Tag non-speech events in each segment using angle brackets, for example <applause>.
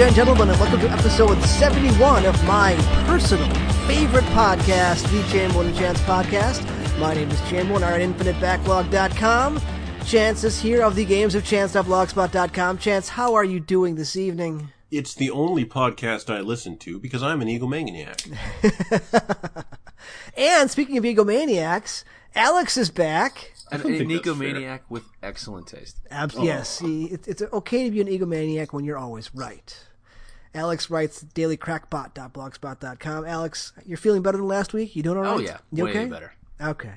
Good evening, ladies and gentlemen, and welcome to episode 71 of my personal favorite podcast, the Chamberlain and Chance Podcast. My name is Chamberlain, our at infinitebacklog.com. Chance is here of the games of chance.blogspot.com. Chance, how are you doing this evening? It's the only podcast I listen to because I'm an egomaniac. <laughs> And speaking of egomaniacs, Alex is back. An, an think that's fair. egomaniac with excellent taste. Abs- oh. Yes, see, it, it's okay to be an egomaniac when you're always right. Alex writes dailycrackbot.blogspot.com. Alex, you're feeling better than last week? You doing all oh, right? Oh yeah, You way okay? better. Okay.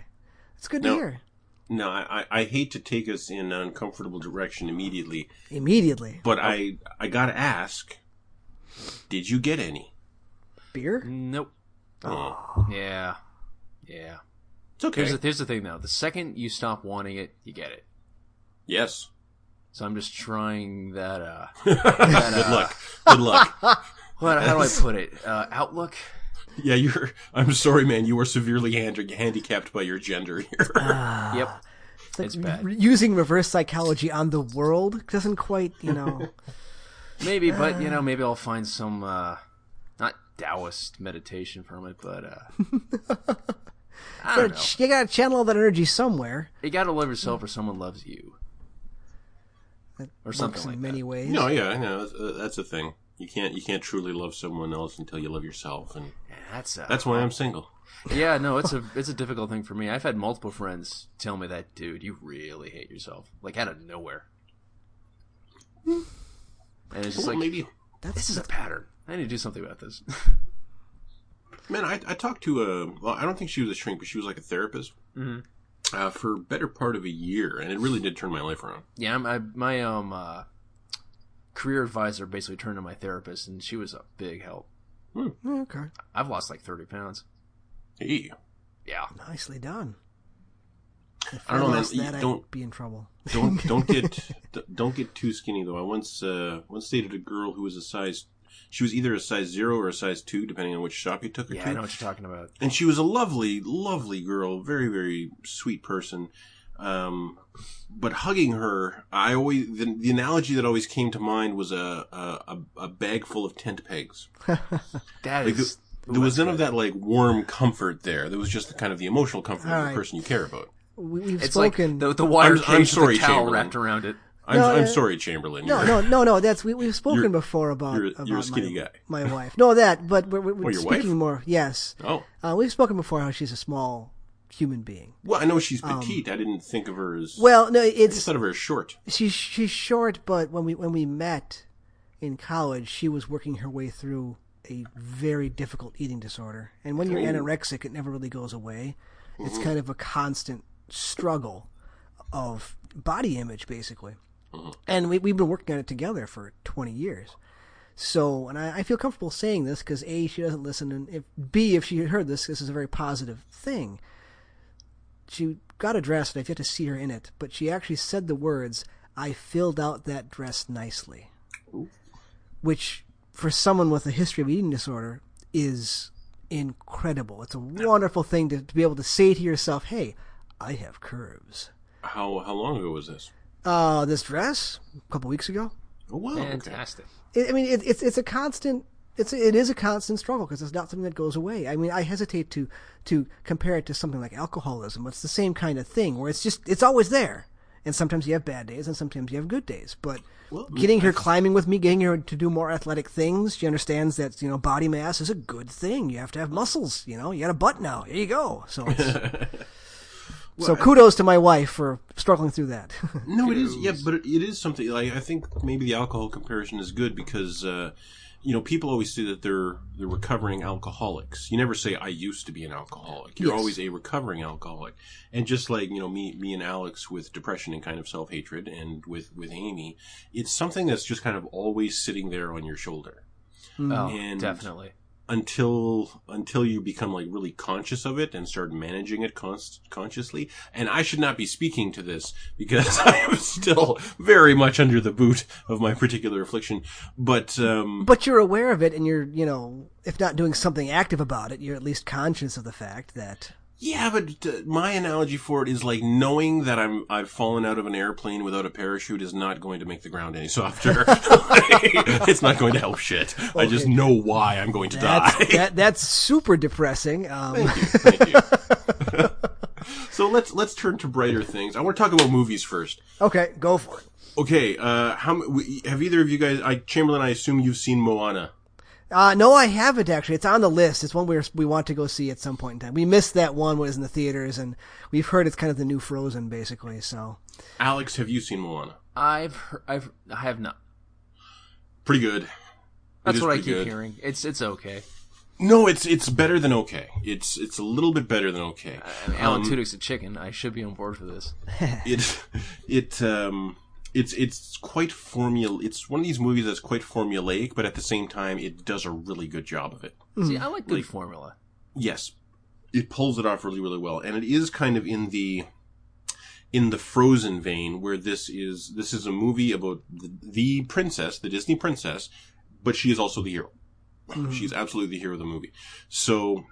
It's good to hear. No, I, I I hate to take us in an uncomfortable direction immediately, Immediately. but I I gotta ask, did you get any? Beer? Nope. Oh, Yeah, yeah. it's okay. Here's the, here's the thing though. The second you stop wanting it, you get it. yes. So I'm just trying that. uh <laughs> Good uh, luck. Good luck. <laughs> What? How do I put it? Uh, outlook. Yeah, you're. I'm sorry, man. You are severely hand- handicapped by your gender here. <laughs> Yep. It's like It's bad. re- using reverse psychology on the world doesn't quite, you know. Maybe, but you know, maybe I'll find some uh not Taoist meditation from it, but uh I don't know. you gotta channel all that energy somewhere. You gotta love yourself or someone loves you. That Or something like in that. many ways. no, yeah, I know. That's, uh, that's a thing. You can't you can't truly love someone else until you love yourself, and Yeah, that's uh, that's why I'm single. Yeah, no, it's a it's a difficult thing for me. I've had multiple friends tell me that, dude, you really hate yourself, like out of nowhere. And it's just Well, like maybe That's this is a pattern. I need to do something about this. Man, I, I talked to a. Well, I don't think she was a shrink, but she was like a therapist Mhm. Uh, for better part of a year, and it really did turn my life around. yeah, I'm, my um uh, career advisor basically turned to my therapist, and she was a big help. okay. I've lost like thirty pounds. Hey, Yeah, Nicely done. If I don't know, man. that, don't- I'd be in trouble. don't don't <laughs> get don't get too skinny though. I once uh, once dated a girl who was a size. She was either a size zero or a size two, depending on which shop you took her yeah, to. I know what you're talking about. and she was a lovely, lovely girl, very, very sweet person. Um, but hugging her, I always the, the analogy that always came to mind was a a, a, a bag full of tent pegs. <laughs> That Like, is. There was none of that like warm comfort there. There was just the kind of the emotional comfort of Alright. the person you care about. we, we've It's spoken. like the the wire I'm- I'm sorry, with a towel wrapped around it. I'm, No, I'm uh, sorry, Chamberlain. No, no, <laughs> no, no. That's we we've spoken before about you're- about you're a skinny my, guy. my wife. No, that, but we're, we're Oh, speaking wife? more. Yes, Oh, uh, we've spoken before how she's a small human being. well, I know she's petite. I didn't think of her as. Um, Well, no, I just it's thought of her as short. she's she's short, but when we when we met in college, she was working her way through a very difficult eating disorder. And when you're Oh. anorexic, it never really goes away. It's kind of a constant struggle of body image, basically. Mm-hmm. And we, we've been working on it together for 20 years. So, and I, I feel comfortable saying this because A, she doesn't listen, and if B, if she heard this, this is a very positive thing. She got a dress, and I've yet to see her in it, but she actually said the words, I filled out that dress nicely. Which, for someone with a history of eating disorder, is incredible. It's a wonderful thing to, to be able to say to yourself, hey, I have curves. How how long ago was this? Uh, this dress, a couple weeks ago. Oh wow. Fantastic. I I mean, it, it's it's a constant. It's it is a constant struggle because it's not something that goes away. I mean, I hesitate to to compare it to something like alcoholism. It's the same kind of thing where it's just it's always there, and sometimes you have bad days and sometimes you have good days. But Well, getting her climbing with me, getting her to do more athletic things, she understands that you know body mass is a good thing. You have to have muscles. You know, you got a butt now. Here you go. So. <laughs> It's, so kudos to my wife for struggling through that. <laughs> No, it is. Yeah, but it, it is something. Like I think maybe the alcohol comparison is good because uh, you know people always say that they're they're recovering alcoholics. You never say I used to be an alcoholic. You're Yes. always a recovering alcoholic. And just like you know me me and Alex with depression and kind of self hatred, and with with Amy, it's something that's just kind of always sitting there on your shoulder Oh, And- definitely. Until until you become like really conscious of it and start managing it consciously. And I should not be speaking to this because <laughs> I am still very much under the boot of my particular affliction. But um, But you're aware of it, and you're, you know, if not doing something active about it, you're at least conscious of the fact that Yeah, but uh, my analogy for it is like knowing that I'm I've fallen out of an airplane without a parachute is not going to make the ground any softer. <laughs> <laughs> it's not going to help shit. I just know why I'm going to That's, die. <laughs> that, that's super depressing. Um, Thank you. Thank you. so let's let's turn to brighter things. I want to talk about movies first. okay, go for it. Okay, uh, how have either of you guys? I Chamberlain, I assume you've seen Moana. Uh, no, I haven't actually. It's on the list. It's one we we want to go see at some point in time. We missed that one was in the theaters, and we've heard it's kind of the new Frozen, basically. So Alex, have you seen Moana? I've heard, I've I have not. Pretty good. That's what I keep good. hearing. It's it's okay. No, it's it's better than okay. It's it's a little bit better than okay. I mean, Alan Um, Tudyk's a chicken. I should be on board for this. <laughs> it it um it's it's quite formula it's one of these movies that's quite formulaic but at the same time it does a really good job of it. See, I like good formula. yes it pulls it off really really well. And it is kind of in the in the frozen vein where this is this is a movie about the, the princess the disney princess but she is also the hero. Mm-hmm. She's absolutely the hero of the movie. So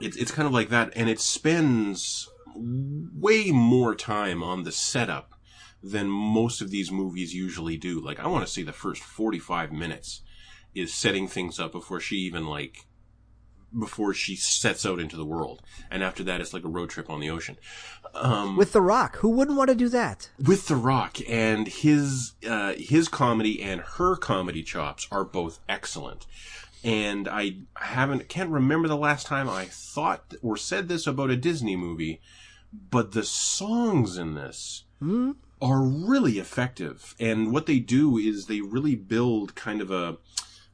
it's it's kind of like that and it spends way more time on the setup than most of these movies usually do. Like i want to see the first 45 minutes is setting things up before she even like before she sets out into the world. And after that it's like a road trip on the ocean. Um with The Rock, who wouldn't want to do that? with The Rock. And his uh, his comedy and her comedy chops are both excellent. And I haven't can't remember the last time I thought or said this about a Disney movie, but the songs in this are really effective. And what they do is they really build kind of a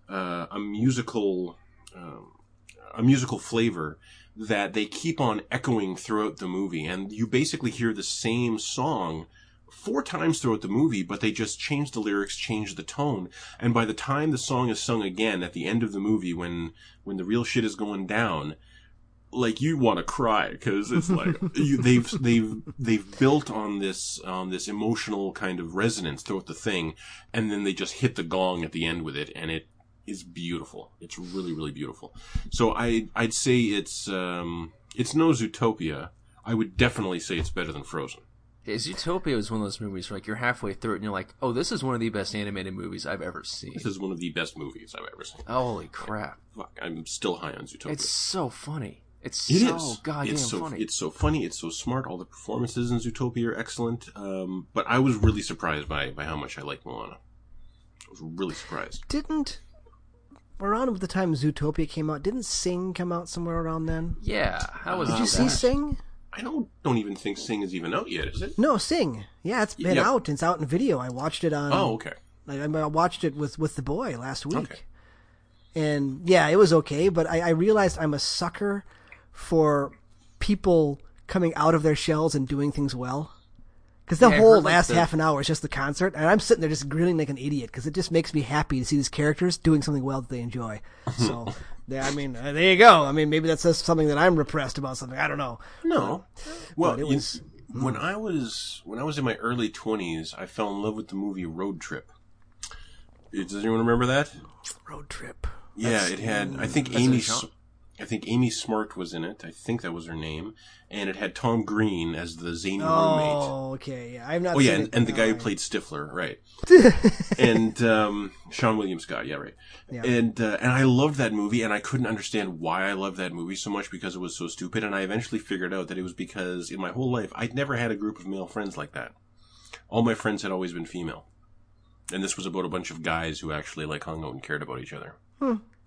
uh, a musical um, a musical flavor that they keep on echoing throughout the movie and you basically hear the same song four times throughout the movie but they just change the lyrics change the tone and by the time the song is sung again at the end of the movie when when the real shit is going down like you want to cry because it's like <laughs> you, they've they've they've built on this um, this emotional kind of resonance throughout the thing, and then they just hit the gong at the end with it, and it is beautiful. It's really really beautiful. So I I'd say it's um it's no Zootopia. I would definitely say it's better than Frozen. Zootopia is one of those movies where like you're halfway through it and you're like, oh, this is one of the best animated movies I've ever seen. This is one of the best movies I've ever seen. Holy crap! Fuck, I'm still high on Zootopia. It's so funny. It's It so is. goddamn it's so, funny. It's so funny. It's so smart. All the performances in Zootopia are excellent. Um, but I was really surprised by, by how much I like Moana. I was really surprised. Didn't around the time Zootopia came out? Didn't Sing come out somewhere around then? yeah, how was Did you that? see Sing? I don't don't even think Sing is even out yet, is it? No, Sing. Yeah, it's been Yeah. out. It's out in video. I watched it on. Oh, okay. I, I watched it with with the boy last week, Okay. and yeah, it was okay. But I, I realized I'm a sucker for people coming out of their shells and doing things well. Because the Yeah, whole heard, like, last the- half an hour is just the concert, and I'm sitting there just grinning like an idiot because it just makes me happy to see these characters doing something well that they enjoy. So, <laughs> yeah, I mean, uh, there you go. I mean, maybe that's just something that I'm repressed about something. I don't know. No. Well, But it you- was- when I was when I was in my early twenties, I fell in love with the movie Road Trip. Does anyone remember that? Road trip. Yeah, it had. I think That's Amy. A genre. S- I think Amy Smart was in it. I think that was her name, and it had Tom Green as the zany roommate. Oh, okay. Yeah, I've not. Oh yeah, and, and the guy who played Stifler, right? <laughs> and um, Sean William Scott, yeah, right. Yeah. And uh, and I loved that movie, and I couldn't understand why I loved that movie so much because it was so stupid. And I eventually figured out that it was because in my whole life I'd never had a group of male friends like that. All my friends had always been female, and this was about a bunch of guys who actually like hung out and cared about each other.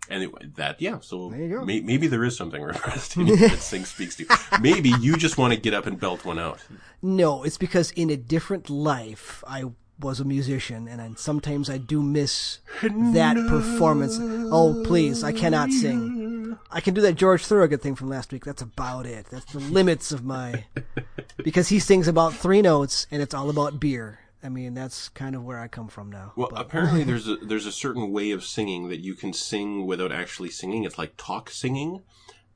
Anyway, that yeah. So There may, maybe there is something <laughs> repressed in you <laughs> that Sing speaks to. Maybe you just want to get up and belt one out. No, it's because in a different life, I was a musician, and I, sometimes I do miss <laughs> that performance. Oh, please, I cannot sing. I can do that George Thorogood thing from last week. That's about it. That's the limits of my. Because he sings about three notes, and it's all about beer. I mean, that's kind of where I come from now. Well, But- apparently <laughs> there's a there's a certain way of singing that you can sing without actually singing. It's like talk singing,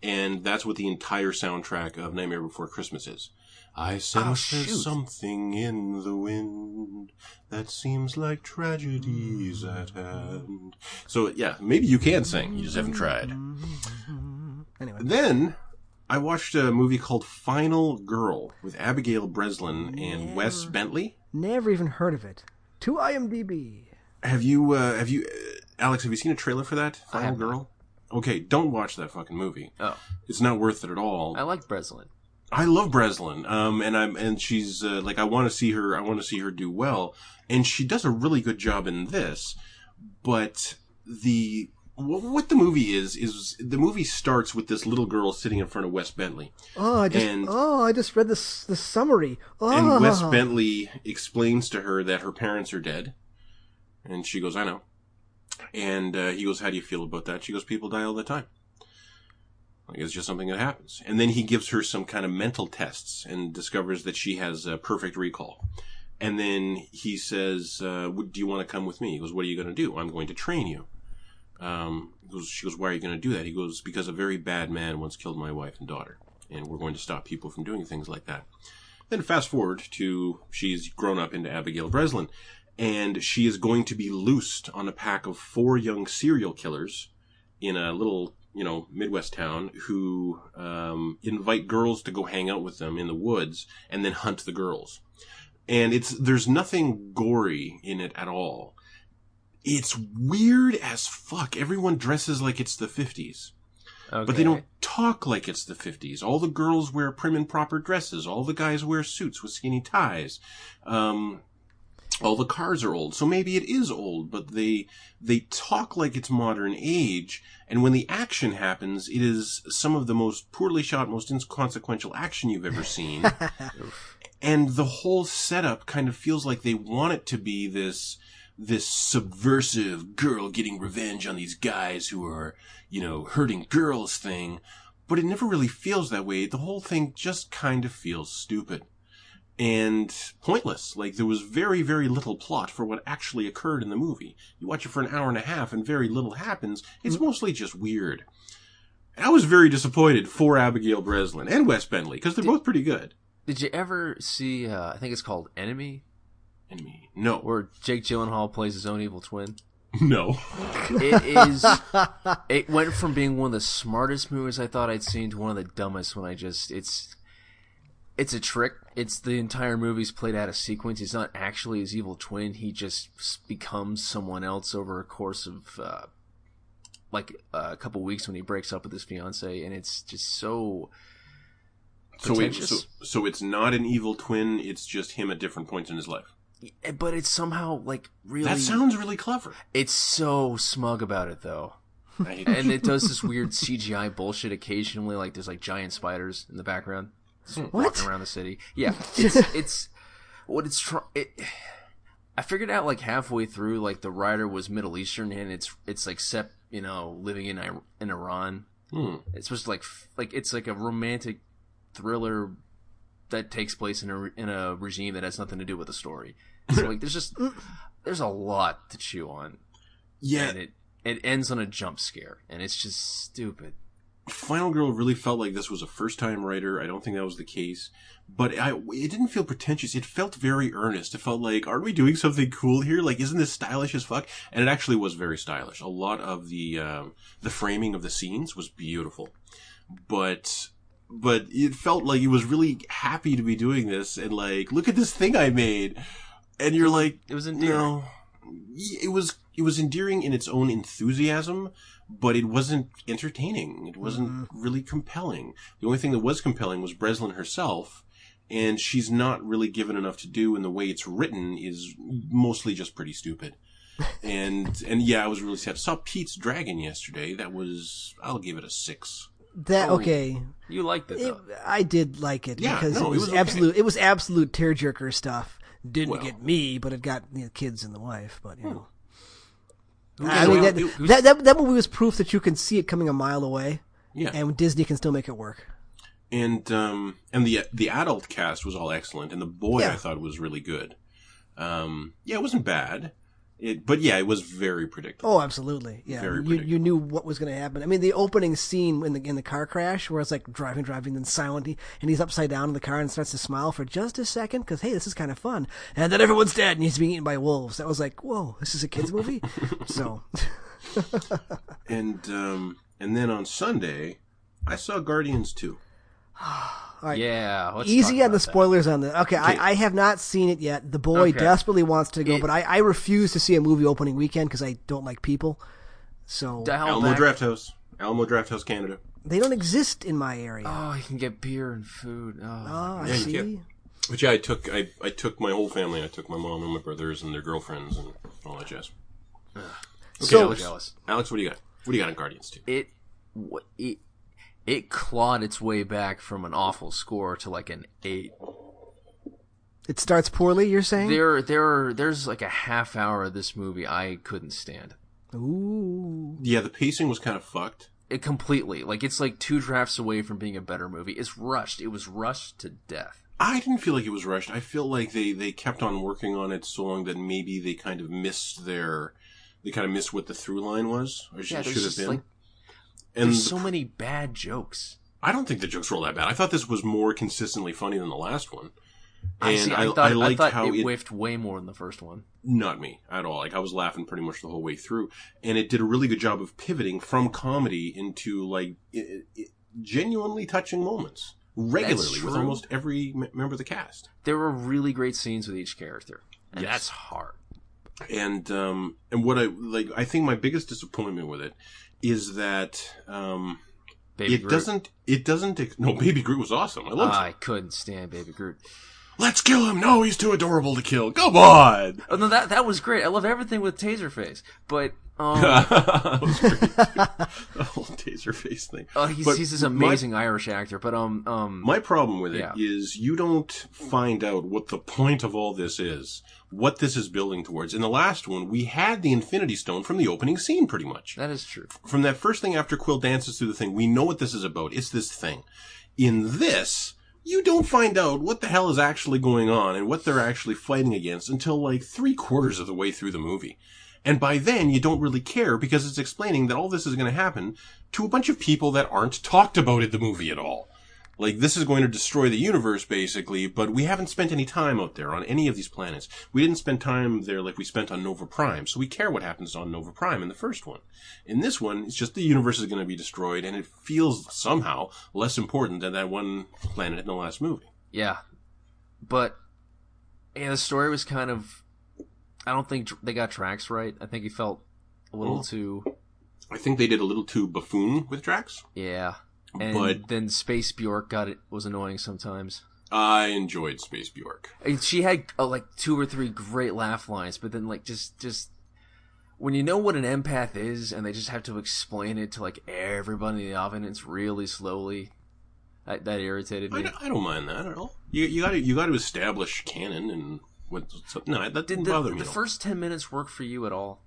and that's what the entire soundtrack of Nightmare Before Christmas is. I sense oh, there's something in the wind that seems like tragedies at hand. So yeah, maybe you can sing. You just haven't tried. <laughs> anyway, Then I watched a movie called Final Girl with Abigail Breslin and Wes Bentley. Never even heard of it. To IMDb. Have you, uh, have you, uh, Alex, have you seen a trailer for that? Final have not. Girl? Okay, don't watch that fucking movie. Oh, It's not worth it at all. I like Breslin. I love Breslin, um, and I'm and she's uh, like I want to see her. I want to see her do well, and she does a really good job in this. But the wh- what the movie is is the movie starts with this little girl sitting in front of Wes Bentley, Oh, I just And- oh, I just read this the summary. Oh, and Wes Bentley explains to her that her parents are dead, and she goes, "I know." And uh, he goes, "How do you feel about that?" She goes, "People die all the time." Like it's just something that happens. And then he gives her some kind of mental tests and discovers that she has uh, perfect recall. And then he says, uh, "Do you want to come with me?" He goes, "What are you going to do?" "I'm going to train you." Um, goes, she goes, "Why are you going to do that?" He goes, "Because a very bad man once killed my wife and daughter, and we're going to stop people from doing things like that." Then fast forward to she's grown up into Abigail Breslin, and she is going to be loosed on a pack of four young serial killers in a little, you know, Midwest town who um, invite girls to go hang out with them in the woods and then hunt the girls. And it's there's nothing gory in it at all. It's weird as fuck. Everyone dresses like it's the 50s. Okay. But they don't talk like it's the 50s. All the girls wear prim and proper dresses. All the guys wear suits with skinny ties. Um, all the cars are old. So maybe it is old, but they, they talk like it's modern age. And when the action happens, it is some of the most poorly shot, most inconsequential action you've ever seen. <laughs> and the whole setup kind of feels like they want it to be this this subversive girl getting revenge on these guys who are, you know, hurting girls thing, but it never really feels that way. The whole thing just kind of feels stupid and pointless. Like there was very, very little plot for what actually occurred in the movie. You watch it for an hour and a half and very little happens. It's mostly just weird. And I was very disappointed for Abigail Breslin and Wes Bentley because they're both pretty good. Did you ever see? Uh, I think it's called Enemy, Enemy. No. where Jake Gyllenhaal plays his own evil twin. No. It is. <laughs> it went from being one of the smartest movies I thought I'd seen to one of the dumbest. When I just, it's, it's a trick. It's the entire movie's played out of sequence. He's not actually his evil twin. He just becomes someone else over a course of, uh, like a couple weeks when he breaks up with his fiance, and it's just so. So, wait, pretentious. so, so it's not an evil twin, it's just him at different points in his life. But it's somehow like really. That sounds really clever. It's so smug about it though. <laughs> And it does this weird CGI bullshit occasionally. Like there's like giant spiders in the background just. What? walking around the city. Yeah, it's <laughs> it's what it's trying. It, I figured out like halfway through, like the writer was Middle Eastern, and it's it's like set you know living in I- in Iran. Hmm. It's supposed to like like it's like a romantic thriller that takes place in a in a regime that has nothing to do with the story. So <laughs> like there's just there's a lot to chew on Yeah, and it it ends on a jump scare, and it's just stupid. Final Girl really felt like this was a first time writer. I don't think that was the case. But I, it didn't feel pretentious. It felt very earnest. It felt like, aren't we doing something cool here? Like, isn't this stylish as fuck? And it actually was very stylish. A lot of the, um, the framing of the scenes was beautiful. But, but it felt like he was really happy to be doing this and like, look at this thing I made. And you're like, It was endearing. no, it was it was endearing in its own enthusiasm, but it wasn't entertaining. It wasn't mm-hmm. really compelling. The only thing that was compelling was Breslin herself, and she's not really given enough to do. And the way it's written is mostly just pretty stupid. <laughs> and and yeah, I was really sad. I saw Pete's Dragon yesterday. That was I'll give it a six. That Oh. okay. You liked it It, though. I did like it Yeah, because no, it it was, was okay. absolute. It was absolute tearjerker stuff. Didn't Well. get me, but it got you know, kids and the wife. But you know, I mean that, who's- that, that that movie was proof that you can see it coming a mile away, Yeah, and Disney can still make it work. and um and the the adult cast was all excellent, and the boy Yeah. I thought was really good. Um, yeah, it wasn't bad. It, but yeah, it was very predictable. Oh, absolutely. Yeah, Very you you knew what was going to happen. I mean, the opening scene in the in the car crash, where it's like driving, driving, then silent, and he's upside down in the car and starts to smile for just a second because hey, this is kind of fun, and then everyone's dead and he's being eaten by wolves. That was like, whoa, this is a kids movie. <laughs> so, <laughs> And um, and then on Sunday, I saw Guardians two. Right. Yeah. let's Easy on the about that. spoilers on the. Okay, Okay. I, I have not seen it yet. The boy Okay. desperately wants to go, It- but I, I refuse to see a movie opening weekend because I don't like people. So Dial Alamo back- Draft House. Alamo Drafthouse, Canada. they don't exist in my area. Oh, you can get beer and food. Oh, Oh, I Yeah, see. can. But yeah, I took I, I took my whole family. I took my mom and my brothers and their girlfriends and all that jazz. Okay, So- Alex. Alex, what do you got? What do you got on Guardians Two? It, wh- it, it clawed its way back from an awful score to like an eight. It starts poorly. You're saying? There, there, there's like a half hour of this movie I couldn't stand. Ooh. Yeah, the pacing was kind of fucked. It completely like it's like two drafts away from being a better movie. It's rushed. It was rushed to death. I didn't feel like it was rushed. I feel like they, they kept on working on it so long that maybe they kind of missed their, they kind of missed what the through line was, or should, Yeah, there's should have just been. like and there's so many bad jokes. I don't think the jokes were all that bad. I thought this was more consistently funny than the last one. I, And see, I, I, thought, I liked thought how it, it, whiffed way more than the first one. not me at all. Like I was laughing pretty much the whole way through, and it did a really good job of pivoting from comedy into like i i genuinely touching moments regularly with almost every m- member of the cast. There were really great scenes with each character, and Yes. that's hard. And um and what I like, I think my biggest disappointment with it is that um Baby it Groot. doesn't it doesn't no Baby Groot was awesome. I loved. I couldn't stand Baby Groot. Let's kill him. No, he's too adorable to kill. Come on. Oh no, that that was great. I love everything with Taserface, but um, <laughs> that was great. <laughs> the whole taser face thing. oh, he's But he's this my- amazing Irish actor. But um um, My problem with it is Yeah. you don't find out what the point of all this is, what this is building towards. In the last one, we had the Infinity Stone from the opening scene, pretty much. that is true. From that first thing after Quill dances through the thing, we know what this is about. It's this thing. In this, you don't find out what the hell is actually going on and what they're actually fighting against until like three quarters of the way through the movie. And by then, you don't really care because it's explaining that all this is going to happen to a bunch of people that aren't talked about in the movie at all. Like, this is going to destroy the universe, basically, but we haven't spent any time out there on any of these planets. We didn't spend time there like we spent on Nova Prime, so we care what happens on Nova Prime in the first one. In this one, it's just the universe is going to be destroyed, and it feels somehow less important than that one planet in the last movie. Yeah, but yeah, the story was kind of. I don't think they got Drax right. I think he felt a little Oh. too. I think they did a little too buffoon with Drax. Yeah, and But- then Space Bjork got it was annoying sometimes. I enjoyed Space Bjork. And she had uh, like two or three great laugh lines, but then like just just when you know what an empath is, and they just have to explain it to like everybody in the audience really slowly. That, that irritated me. don't- I don't mind that at all. You you got to you got to establish canon and what. So, no, that Did didn't the, bother me. the at all. first ten minutes work for you at all?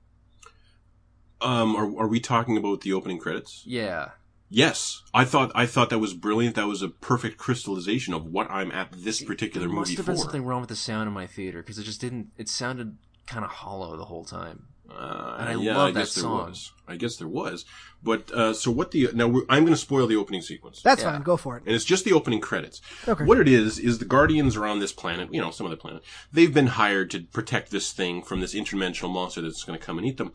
Um, are are we talking about the opening credits? Yeah. Yes, I thought I thought that was brilliant. That was a perfect crystallization of what I'm at this particular There must movie have for. been something wrong with the sound in my theater because it just didn't. It sounded kind of hollow the whole time. Uh, And I yeah, love I that guess there song. was. I guess there was. But uh, so what the now we're, I'm going to spoil the opening sequence. That's Yeah. fine. Go for it. and it's just the opening credits. Okay. What it is is the Guardians are on this planet, you know, some other planet. They've been hired to protect this thing from this interdimensional monster that's going to come and eat them,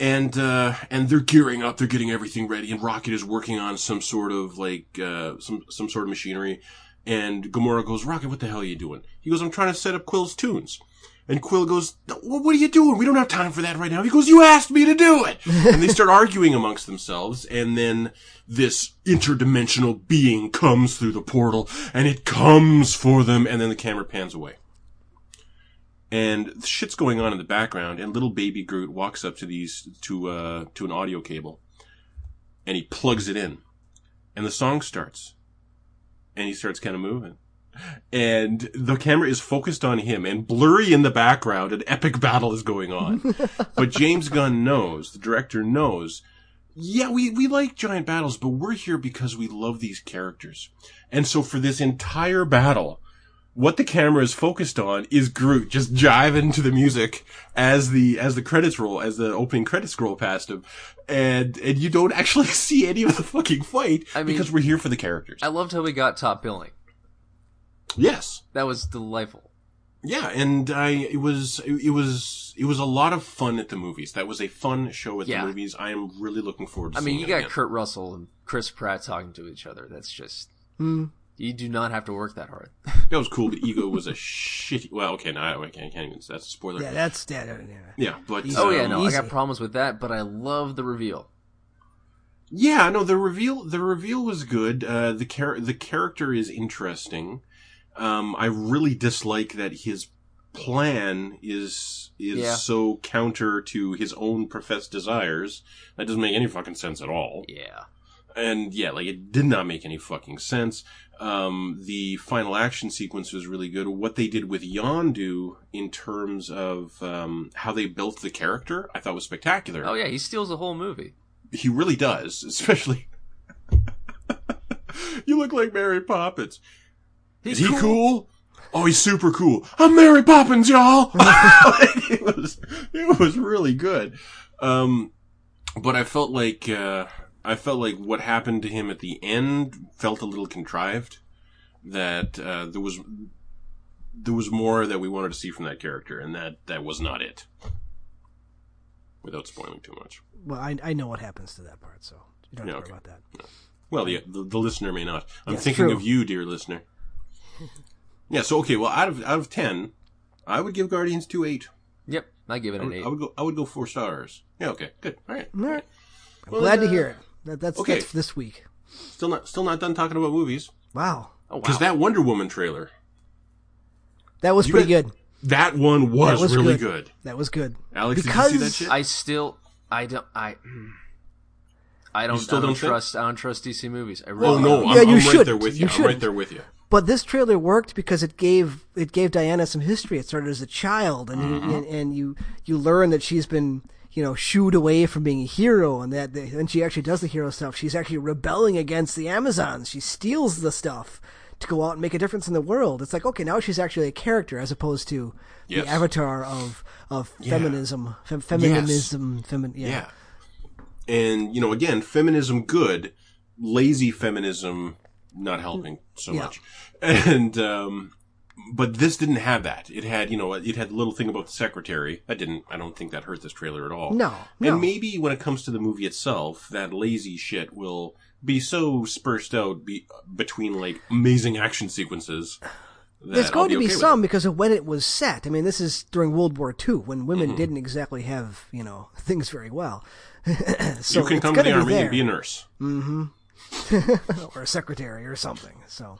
and uh, and they're gearing up. They're getting everything ready, and Rocket is working on some sort of like uh, some some sort of machinery. And Gamora goes, Rocket, what the hell are you doing? He goes, I'm trying to set up Quill's tunes. And Quill goes, well, what are you doing? We don't have time for that right now. He goes, you asked me to do it. <laughs> and they start arguing amongst themselves. And then this interdimensional being comes through the portal and it comes for them. And then the camera pans away. And shit's going on in the background. And little baby Groot walks up to these, to, uh, to an audio cable and he plugs it in and the song starts and he starts kind of moving and the camera is focused on him and blurry in the background an epic battle is going on <laughs> but james gunn knows the director knows yeah we, we like giant battles but we're here because we love these characters and so for this entire battle what the camera is focused on is Groot just jiving to the music as the as the credits roll, as the opening credits scroll past him, and and you don't actually <laughs> see any of the fucking fight I mean- because we're here for the characters. I loved how we got top billing. yes, That was delightful. Yeah, and I it was it was it was a lot of fun at the movies. That was a fun show at Yeah. the movies. I am really looking forward to. Seeing I mean, you it got again. Kurt Russell and Chris Pratt talking to each other. That's just Hmm. You do not have to work that hard. <laughs> That was cool, but Ego was a shitty. Well, okay, no, I can't, can't even. That's a spoiler. Yeah, that's that. Yeah, yeah. Yeah, but Oh yeah, no, I got problems with that, but I love the reveal. Yeah, no, the reveal the reveal was good. Uh, the char- the character is interesting. Um, I really dislike that his plan is is Yeah. so counter to his own professed desires. That doesn't make any fucking sense at all. Yeah. And yeah, like it did not make any fucking sense. Um, the final action sequence was really good. What they did with Yondu in terms of um, how they built the character, I thought was spectacular Oh yeah, he steals the whole movie. he really does, <laughs> especially. <laughs> you look like Mary Poppins. Is he cool? Oh, he's super cool. I'm Mary Poppins, y'all. <laughs> it was, it was really good. Um, but I felt like, uh, I felt like what happened to him at the end felt a little contrived. That, uh, there was, there was more that we wanted to see from that character, and that, that was not it. Without spoiling too much. Well, I I know what happens to that part, so you don't have Yeah, to worry okay. about that. Well, the, the, the listener may not. I'm Yes, thinking true. of you, dear listener. <laughs> yeah. So okay. Well, out of out of ten, I would give Guardians two eight. Yep, I give it I an would, eight. I would go. I would go four stars. Yeah. Okay. Good. All right. All right. I'm Well, glad to uh, hear it. That, that's okay. that's this week. Still not. Still not done talking about movies Wow, oh wow. because that Wonder Woman trailer. that was You pretty bet- good. That one was, That was really good. good. That was good. Alex, Because- did you see that shit? I still, I don't, I, <clears throat> I don't, still I don't, don't think? trust, I don't trust DC movies. I really oh no. I'm, Yeah, you I'm right shouldn't. there with You you. I'm right there with you. But this trailer worked because it gave it gave Diana some history. It started as a child, and Mm-hmm. you, and, and you you learn that she's been you know shooed away from being a hero, and that when she actually does the hero stuff, she's actually rebelling against the Amazons. She steals the stuff to go out and make a difference in the world. It's like okay, now she's actually a character as opposed to Yes. the avatar of of Yeah. feminism, fem- feminism, femin- yeah. Yeah. And, you know, again, feminism good, lazy feminism not helping so Yeah. much. <laughs> And, um, but this didn't have that. It had, you know, it had the little thing about the secretary. That didn't, I don't think that hurt this trailer at all. No, no. And maybe when it comes to the movie itself, that lazy shit will be so spursed out be, between like amazing action sequences. There's going to be okay some it. because of when it was set. I mean, this is during World War II when women Mm-hmm. didn't exactly have you know <laughs> things very well. <laughs> so You can come to the army be and be a nurse. <laughs> or a secretary or something. So,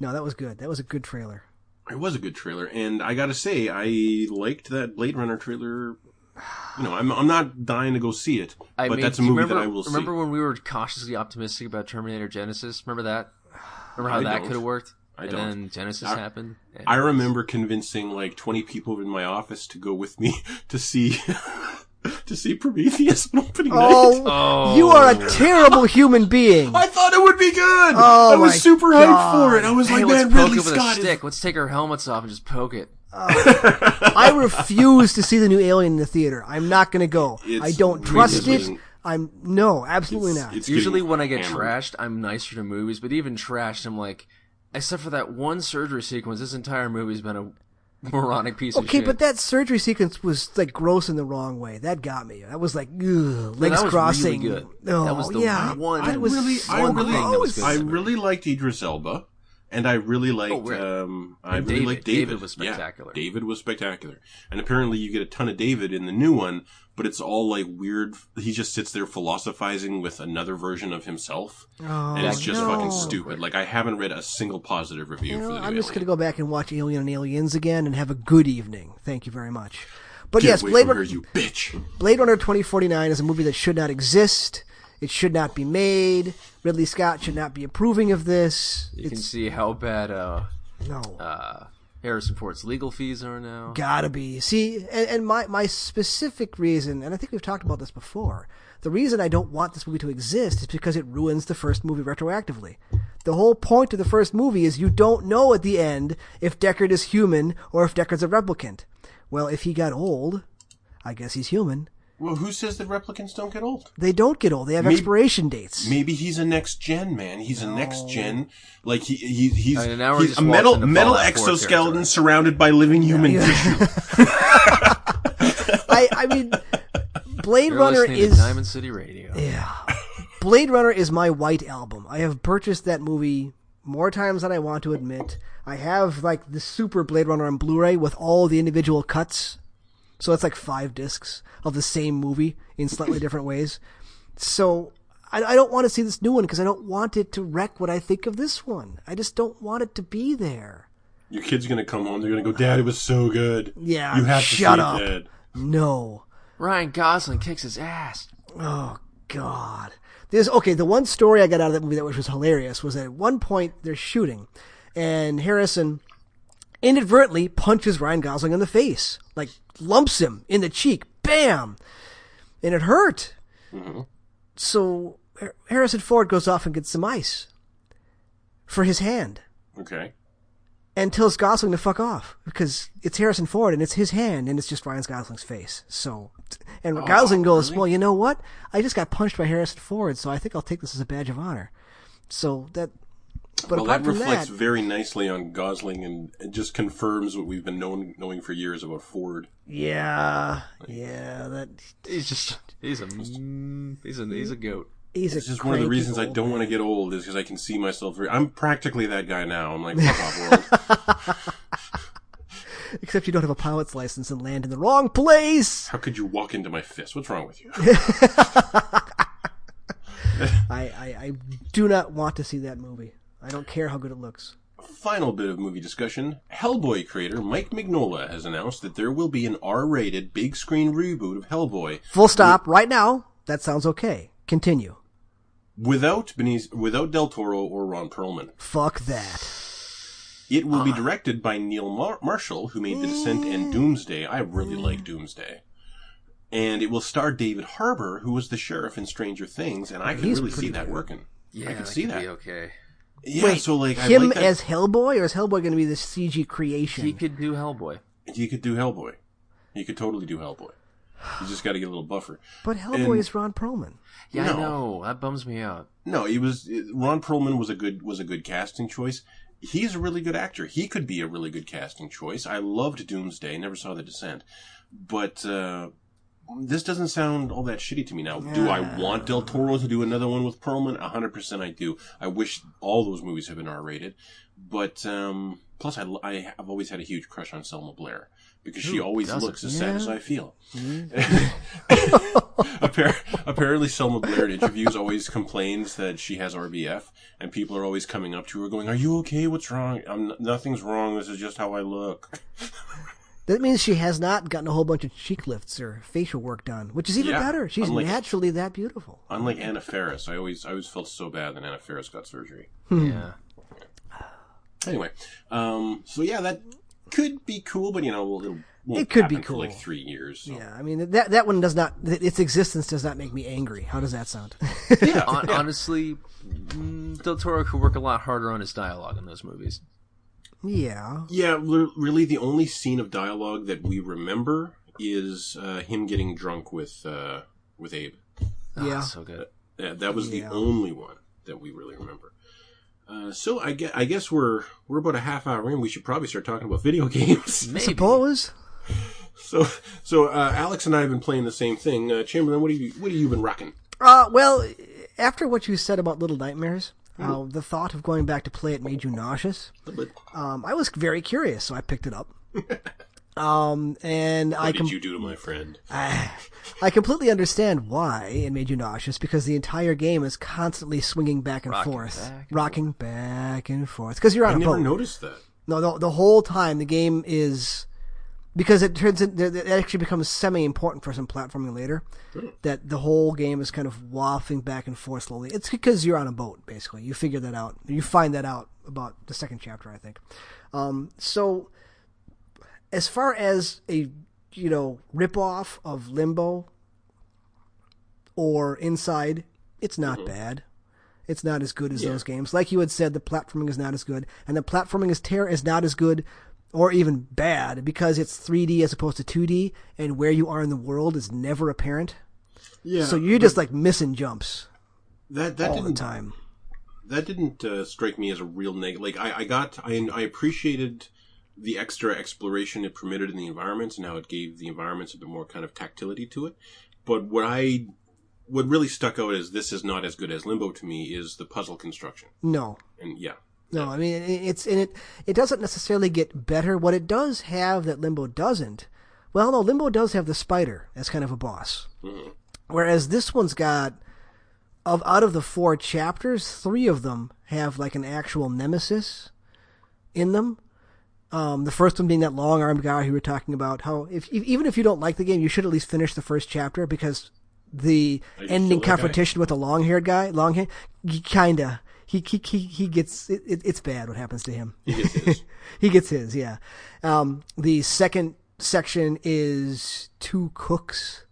no, that was good. That was a good trailer. It was a good trailer, and I gotta say, I liked that Blade Runner trailer. You know, I'm I'm not dying to go see it, I but mean, that's a movie remember, that I will see. Remember see. when we were cautiously optimistic about Terminator Genisys? Remember that? Remember how I that could have worked? I and don't. then Genisys I- happened. I remember convincing like 20 people in my office to go with me <laughs> to see to see Prometheus on opening oh, night. Oh, Oh. you are a terrible human being. I thought it would be good. Oh I was my super hyped for it. I was Hey, like, let's man, poke Ridley it with Scott a is. Let's take our helmets off and just poke it. Oh. I refuse to see the new Alien in the theater. I'm not going to go. It's I don't really trust it. I'm no, absolutely It's- not. it's Usually when I get hammered. trashed, I'm nicer to movies, but even trashed, I'm like, except for that one surgery sequence, this entire movie's been a moronic piece of Okay, but that surgery sequence was like gross in the wrong way. That got me. That was like ugh, legs that was crossing. really good. Oh, That was the yeah, one- That was really, so I really, that was good. I really liked Idris Elba, and I really liked. right. um, I And really David. liked David. David was Yeah, spectacular. David was spectacular, and apparently you get a ton of David in the new one, but it's all like weird. He just sits there philosophizing with another version of himself, Oh, and it's just no. fucking stupid. Like I haven't read a single positive review You know, for the new I'm just Alien. gonna go back and watch Alien and Aliens again and have a good evening. Thank you very much. But Get yes, away Blade Runner, you bitch. Blade Runner 2049 is a movie that should not exist. It should not be made. Ridley Scott should not be approving of this. you can see how bad uh, no. uh, Harrison Ford's legal fees are now. Gotta be. See, and, and my, my specific reason, and I think we've talked about this before, the reason I don't want this movie to exist is because it ruins the first movie retroactively. The whole point of the first movie is you don't know at the end if Deckard is human or if Deckard's a replicant. Well, if he got old, I guess he's human. Well, who says that replicants don't get old? They don't get old. They have Maybe- expiration dates. Maybe he's a next gen man. He's a next gen. Like he, he he's, I mean, now he's a metal metal exoskeleton surrounded by living human Yeah. tissue. <laughs> I, I mean, Blade You're Runner is to Diamond City Radio. Yeah. Blade Runner is my white album. I have purchased that movie more times than I want to admit. I have like the Super Blade Runner on Blu-ray with all the individual cuts, so it's like five discs of the same movie in slightly different ways. So I, I don't want to see this new one because I don't want it to wreck what I think of this one. I just don't want it to be there. Your kid's gonna come home. They're gonna go, Dad, it was so good. Yeah, you have to shut up. it, Dad. No. Ryan Gosling kicks his ass. Oh God. There's okay. The one story I got out of that movie that which was hilarious was that at one point they're shooting, and Harrison inadvertently punches Ryan Gosling in the face, like lumps him in the cheek, bam, and it hurt. Mm-hmm. So Harrison Ford goes off and gets some ice for his hand Okay. and tells Gosling to fuck off because it's Harrison Ford and it's his hand and it's just Ryan Gosling's face. So, and oh, Gosling goes, really? "Well, you know what? I just got punched by Harrison Ford, so I think I'll take this as a badge of honor." So that, but well, that reflects that, very nicely on Gosling, and it just confirms what we've been knowing knowing for years about Ford. yeah, yeah, that He's just he's a mm, he's a he's a goat. he's a It's just one of the reasons I don't want to get old is because I can see myself. Very, I'm practically that guy now. I'm like, fuck off, world. <laughs> <laughs> Except you don't have a pilot's license and land in the wrong place. How could you walk into my fist? What's wrong with you? <laughs> I, I, I do not want to see that movie. I don't care how good it looks. Final bit of movie discussion. Hellboy creator Mike Mignola has announced that there will be an R-rated big screen reboot of Hellboy Full stop. Right now, that sounds okay. Continue. without Benicio, without Del Toro or Ron Perlman. Fuck that. It will Ah. be directed by Neil Mar- Marshall, who made The Descent Mm. and Doomsday. I really like Doomsday. And it will star David Harbour, who was the sheriff in Stranger Things, and I can He's really see pretty that good. working. Yeah, I can that see could that. be okay. Yeah, Wait, so like I him like that. as Hellboy, or is Hellboy going to be the CG creation? He could do Hellboy. you could do Hellboy. You could totally do Hellboy. You just got to get a little buffer. but Hellboy and- is Ron Perlman. Yeah, No. I know that bums me out. No, he was Ron Perlman was a good was a good casting choice. He's a really good actor. He could be a really good casting choice. I loved Doomsday. Never saw The Descent, but uh, this doesn't sound all that shitty to me now. Do I want Del Toro to do another one with Perlman? Hundred percent, I do. I wish all those movies had been R rated, but um, plus I, I have always had a huge crush on Selma Blair because she always looks as sad Yeah. as I feel. <laughs> Appar- apparently, Selma Blair in interviews always complains that she has RBF, and people are always coming up to her going, "Are you okay? What's wrong? I'm nothing's wrong. This is just how I look." <laughs> That means she has not gotten a whole bunch of cheek lifts or facial work done, which is even Yeah, better. She's unlike- naturally that beautiful. Unlike Anna Faris, I always I always felt so bad that Anna Faris got surgery. Yeah. <sighs> Anyway, um, so yeah, that could be cool, but you know, it'll, won't It could be cool. for like three years. so. Yeah, I mean that that one does not. Its existence does not make me angry. How does that sound? Yeah, <laughs> Hon- Honestly, mm, Del Toro could work a lot harder on his dialogue in those movies. Yeah, Yeah, re- really, the only scene of dialogue that we remember is uh, him getting drunk with uh, with Abe. Oh, Yeah. so good. Yeah, that was Yeah. the only one that we really remember. Uh, so I guess, I guess we're we're about a half hour in. We should probably start talking about video <laughs> games. Maybe. suppose. So so uh, Alex and I have been playing the same thing. Uh, Chamberlain, what have you what have you been rocking? Uh, well, after what you said about Little Nightmares, uh, the thought of going back to play it made you nauseous. Um, I was very curious, so I picked it up. <laughs> Um, and I com- did you do to my friend? <sighs> I completely understand why it made you nauseous because the entire game is constantly swinging back and Rocking forth, back and rocking back and forth. Because you're on I a never boat. noticed that. No, the, the whole time the game is because it turns in, it actually becomes semi-important for some platforming later. That the whole game is kind of wafting back and forth slowly. It's because you're on a boat, basically. You figure that out. You find that out about the second chapter, I think. Um, so, as far as a you know rip-off of Limbo or Inside, it's not bad. It's not as good as those games. Like you had said, the platforming is not as good, and the platforming is ter- is not as good or even bad because it's 3D as opposed to 2D, and where you are in the world is never apparent. Yeah. So you're just like missing jumps that that all the didn't time. that didn't uh, strike me as a real negative. Like I, I got, I, I appreciated the extra exploration it permitted in the environments and how it gave the environments a bit more kind of tactility to it. But what I, what really stuck out as this is not as good as Limbo to me is the puzzle construction. No, And yeah, No, I mean it- it's and it it doesn't necessarily get better. What it does have that Limbo doesn't. Well, no, Limbo does have the spider as kind of a boss, whereas this one's got of out of the four chapters, three of them have like an actual nemesis in them. Um, the first one being that long armed guy who we were talking about. How if even if you don't like the game, you should at least finish the first chapter because the ending that guy? confrontation with the long haired guy, long hair, kinda. He, he, he, he gets, it, it, it's bad what happens to him. He gets his. <laughs> he gets his, yeah. Um, the second section is two cooks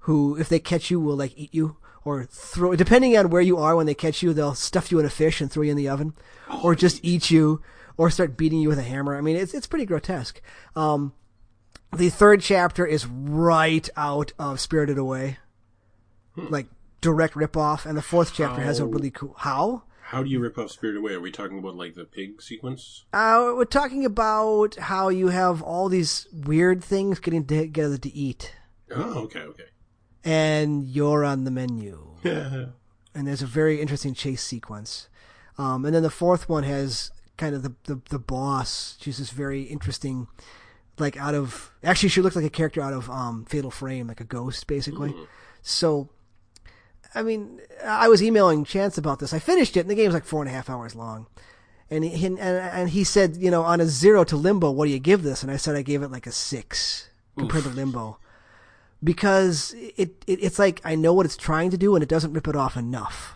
who, if they catch you, will like eat you or throw, depending on where you are when they catch you, they'll stuff you in a fish and throw you in the oven or just eat you or start beating you with a hammer. I mean, it's, it's pretty grotesque. Um, the third chapter is right out of Spirited Away. Like direct ripoff. And the fourth chapter has a really cool, how? How do you rip off Spirit Away? Are we talking about like the pig sequence? Uh, we're talking about how you have all these weird things getting together to eat, Oh, okay, okay. and you're on the menu. Yeah. <laughs> And there's a very interesting chase sequence. Um, and then the fourth one has kind of the, the, the boss. She's this very interesting, like out of, actually she looks like a character out of um, Fatal Frame, like a ghost, basically. So, I mean, I was emailing Chance about this. I finished it, and the game's like four and a half hours long. And he, and, and he said, you know, on a zero to Limbo, what do you give this? And I said I gave it like a six compared to Limbo. Because it, it it's like I know what it's trying to do and it doesn't rip it off enough.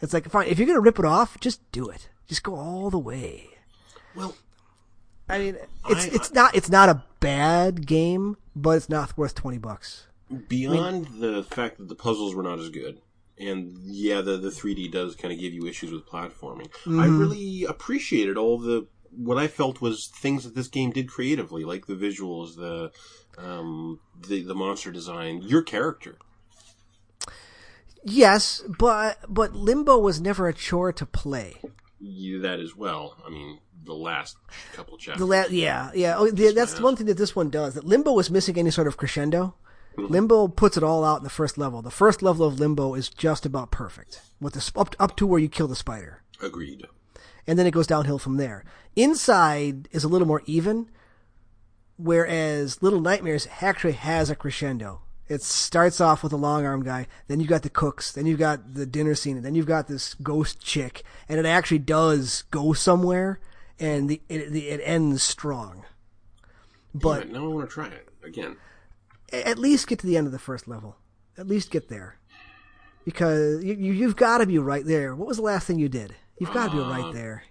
It's like fine, if you're gonna rip it off, just do it. Just go all the way. Well, I mean, it's I- it's not it's not a bad game, but it's not worth twenty bucks. Beyond the fact that the puzzles were not as good, and yeah, the the 3D does kind of give you issues with platforming. I really appreciated all the what I felt was things that this game did creatively, like the visuals, the um, the the monster design, your character. Yes, but but Limbo was never a chore to play. That as well. I mean, the last couple chapters. The la- yeah, yeah. Oh, the, that's the one thing that this one does. That Limbo was missing any sort of crescendo. Limbo puts it all out in the first level. The first level of Limbo is just about perfect, with the up up to where you kill the spider, Agreed. and then it goes downhill from there. Inside is a little more even, whereas Little Nightmares actually has a crescendo. It starts off with a long arm guy, then you've got the cooks, then you've got the dinner scene, and then you've got this ghost chick, and it actually does go somewhere, and the, it, the, it ends strong. But But now I want to try it again. At least get to the end of the first level. At least get there, because you, you you've got to be right there. What was the last thing you did? You've got to be right um, there.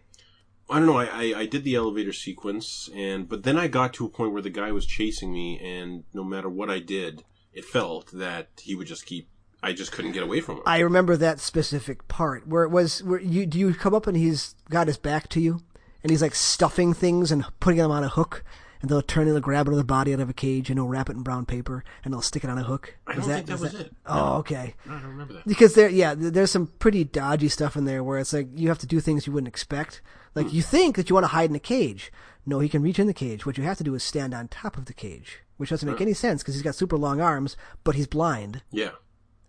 I don't know. I, I, I did the elevator sequence, and but then I got to a point where the guy was chasing me, and no matter what I did, it felt that he would just keep. I just couldn't get away from him. I remember that specific part where it was where you do you come up and he's got his back to you, and he's like stuffing things and putting them on a hook. And they'll turn and they'll grab another body out of a cage and they'll wrap it in brown paper and they'll stick it on a hook. I don't think that was it. Oh, okay. I don't remember that. because there yeah there's some pretty dodgy stuff in there where it's like you have to do things you wouldn't expect like you think that you want to hide in a cage no he can reach in the cage what you have to do is stand on top of the cage which doesn't make any sense because he's got super long arms but he's blind Yeah,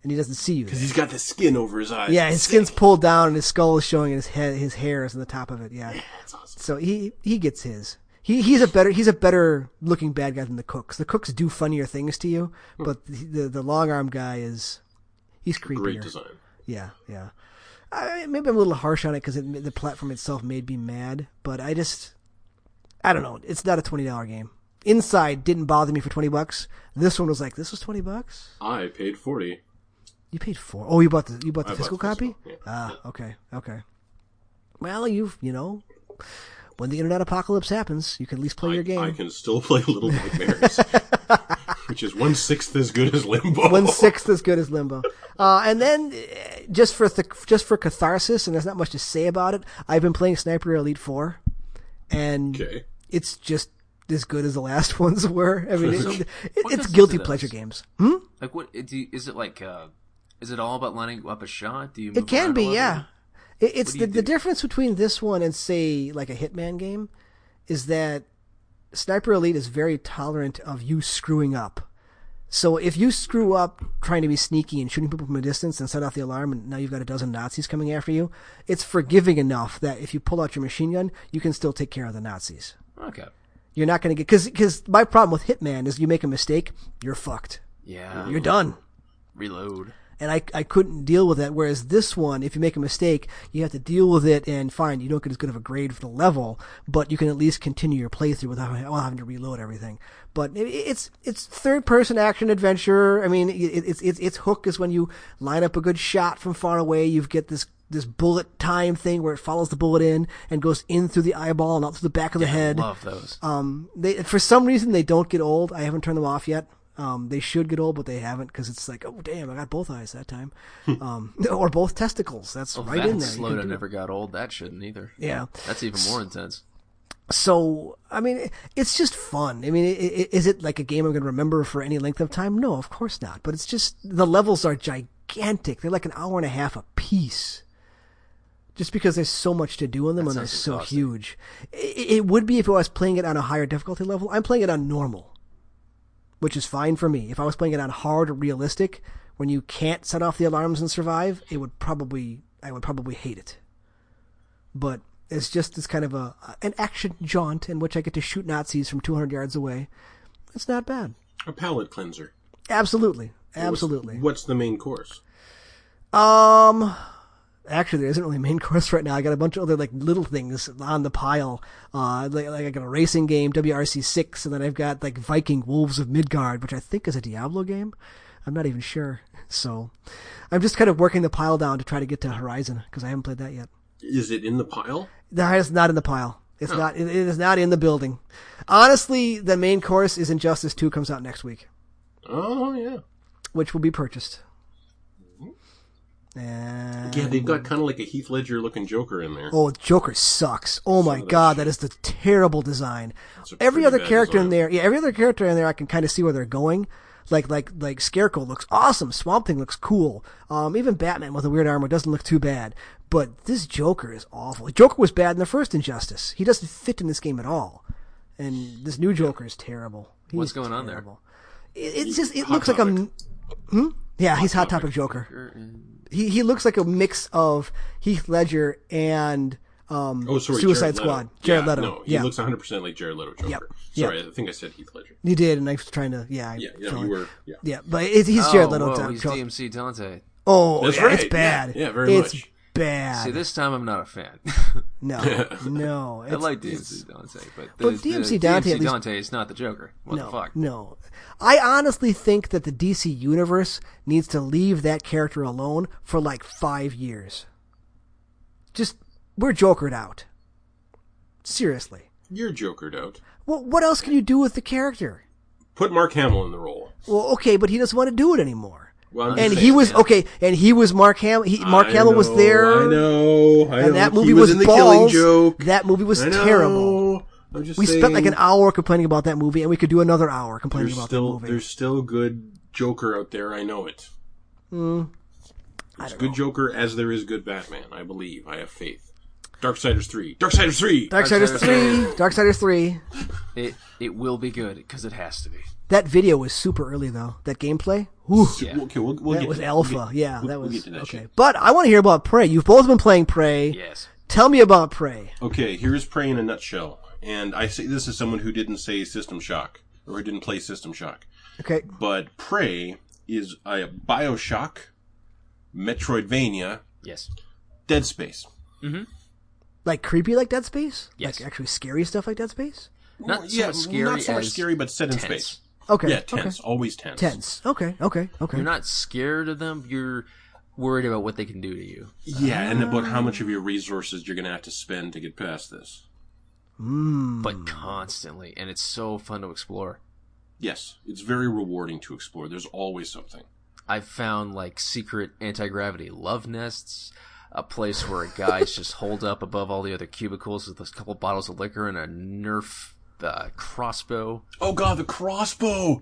and he doesn't see you because he's got the skin over his eyes. yeah his skin's pulled down and his skull is showing and his head his hair is on the top of it yeah That's awesome. so he he gets his he he's a better he's a better looking bad guy than the cooks the cooks do funnier things to you but the the, the long arm guy is he's creepier Great design. yeah, yeah. I, maybe I'm a little harsh on it because it, the platform itself made me mad, but I just, I don't know. It's not a twenty dollar game. Inside didn't bother me for twenty bucks. This one was like, this was twenty bucks. I paid forty. You paid four. Oh, you bought the you bought the I bought physical the copy. yeah. Ah, okay, okay. Well, you've you know, when the internet apocalypse happens, you can at least play I, your game. I can still <laughs> play Little Nightmares, <laughs> which is one sixth as good as Limbo. one sixth as good as Limbo. Uh, and then, uh, just for th- just for catharsis, and there's not much to say about it. I've been playing Sniper Elite Four, and Okay. it's just as good as the last <laughs> ones were. I mean, it, it, it's guilty of pleasure those? games. Hmm? Like what? Do you, is it like? Uh, is it all about lining up a shot? Do you? It can be, lot? yeah. It, it's the, the difference between this one and say like a Hitman game is that Sniper Elite is very tolerant of you screwing up. So if you screw up trying to be sneaky and shooting people from a distance and set off the alarm and now you've got a dozen Nazis coming after you, it's forgiving enough that if you pull out your machine gun, you can still take care of the Nazis. Okay. You're not going to get, cause, cause my problem with Hitman is you make a mistake, you're fucked. Yeah. You're done. Reload. And I, I couldn't deal with that. Whereas this one, if you make a mistake, you have to deal with it and fine, you don't get as good of a grade for the level, but you can at least continue your playthrough without having to reload everything. But it's, it's third person action adventure. I mean, it, it's, it's, its hook is when you line up a good shot from far away, you get this, this bullet time thing where it follows the bullet in and goes in through the eyeball and out through the back of the head. Love those. Um, they, for some reason, they don't get old. I haven't turned them off yet. Um, they should get old, but they haven't because it's like, oh damn, I got both eyes that time, <laughs> um, <laughs> or both testicles. That's Well, right that in there. You can Sloda do it. never got old. That shouldn't either. Yeah. That's even more intense. So I mean, it's just fun. I mean, i- i- is it like a game I'm going to remember for any length of time? No, of course not. But it's just the levels are gigantic. They're like an hour and a half a piece. Just because there's so much to do in them and they're so exhausting. huge. I- It would be if I was playing it on a higher difficulty level. I'm playing it on normal, which is fine for me. If I was playing it on hard or realistic, when you can't set off the alarms and survive, it would probably I would probably hate it. But it's just this kind of a an action jaunt in which I get to shoot Nazis from 200 yards away. It's not bad. A palate cleanser. Absolutely, What's- absolutely. What's, the main course? Um, actually, there isn't really a main <laughs> course right now. I got a bunch of other like little things on the pile. Uh, like, like I got a racing game, WRC six, and then I've got like Viking Wolves of Midgard, which I think is a Diablo game. I'm not even sure. So, I'm just kind of working the pile down to try to get to Horizon because I haven't played that yet. Is it in the pile? That is not in the pile. It's not. It, it is not in the building. Honestly, the main course is Injustice Two comes out next week, Oh yeah. which will be purchased. And Yeah, they've got kind of like a Heath Ledger looking Joker in there. Oh, Joker sucks. Oh my of god, that is the terrible design. Every other bad character in there, yeah, every other character in there, I can kind of see where they're going. Like, like, like Scarecrow looks awesome. Swamp Thing looks cool. Um, even Batman with a weird armor doesn't look too bad. But this Joker is awful. Joker was bad in the first Injustice. He doesn't fit in this game at all. And this new Joker is terrible. He's What's going on there? It, it's just, it Hot looks like a, Topic. hmm? Yeah, he's Hot Topic Topic. Joker he he looks like a mix of Heath Ledger and um, Oh, sorry, Suicide Jared Leto. Squad. Jared yeah, Leto. No, he yeah, looks 100 percent like Jared Leto Joker. Yep. Sorry, Yep. I think I said Heath Ledger. you did, and I was trying to yeah. I- Yeah, yeah, sorry. you were. Yeah, Yeah, but it, he's Jared oh, Leto. whoa, he's DMC Dante. Oh, That's yeah, right. it's bad. Yeah, yeah, very it's much. Bad. See, this time I'm not a fan. <laughs> no, <laughs> no. I like it's- DMC Dante, but the, Well, the DMC Dante DMC at least- Dante is not the Joker. What no, the fuck? no. I honestly think that the DC universe needs to leave that character alone for like five years. Just we're Jokered out. Seriously. You're Jokered out. Well, what else can you do with the character? Put Mark Hamill in the role. Well, okay, but he doesn't want to do it anymore. Well, And he was yeah. okay, and he was Mark Hamill. He, Mark I Hamill was there, I know. I and know. that He movie was, was, in the balls. Killing Joke. That movie was I know. terrible. I'm just We saying, spent like an hour complaining about that movie, and we could do another hour complaining There's about still that movie. there's still good Joker out there. I know it. Hmm. There's good Joker as there is good Batman. I believe. I have faith. Darksiders three. Darksiders three. Darksiders Darksiders three, Darksiders three. It it will be good because it has to be. That video was super early though. That gameplay, Whew, Yeah. Okay, we'll, we'll that get was to alpha. We'll get- yeah, we'll- that we'll was get to that okay. shit. But I want to hear about Prey. You've both been playing Prey. Yes. Tell me about Prey. Okay, here's Prey in a nutshell. And I say this as someone who didn't say System Shock or who didn't play System Shock. Okay, But Prey is a Bioshock, Metroidvania, Yes. Dead Space. Mhm. Like creepy like Dead Space. Yes. Like actually scary stuff like Dead Space. Not so much scary not so much as scary, but set in tense. space. Okay. Yeah, tense, always tense. Okay. Tense. Okay. Okay. Okay. You're not scared of them. You're worried about what they can do to you. Yeah, and about how much of your resources you're going to have to spend to get past this. Hmm. But constantly, and it's so fun to explore. Yes, it's very rewarding to explore. There's always something. I've found like secret anti gravity love nests, a place where a guy's <laughs> just holed up above all the other cubicles with a couple bottles of liquor and a Nerf uh, crossbow. Oh god, the crossbow!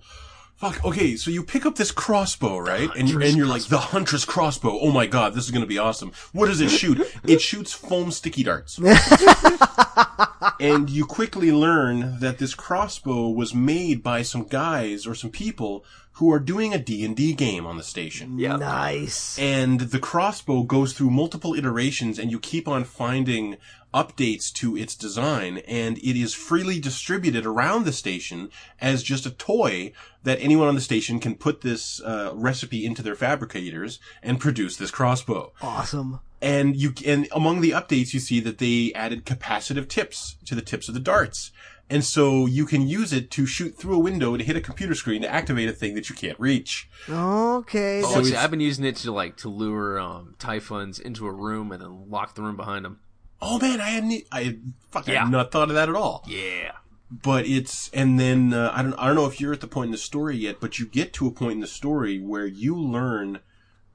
Fuck, okay, so you pick up this crossbow, right? And, Huntress and you're like, the Huntress crossbow. Oh my god, this is gonna be awesome. What does it shoot? <laughs> it shoots foam sticky darts. <laughs> and you quickly learn that this crossbow was made by some guys or some people who are doing a D&D game on the station. Yeah. Nice. And the crossbow goes through multiple iterations and you keep on finding updates to its design and it is freely distributed around the station as just a toy that anyone on the station can put this uh, recipe into their fabricators and produce this crossbow. Awesome. And you and among the updates you see that they added capacitive tips to the tips of the darts. And so you can use it to shoot through a window to hit a computer screen to activate a thing that you can't reach. Okay. Oh, So see, I've been using it to like to lure um, Typhons into a room and then lock the room behind them. Oh man, I hadn't, I fuck, I Yeah. had not thought of that at all. Yeah. But it's, and then, uh, I don't, I don't know if you're at the point in the story yet, but you get to a point in the story where you learn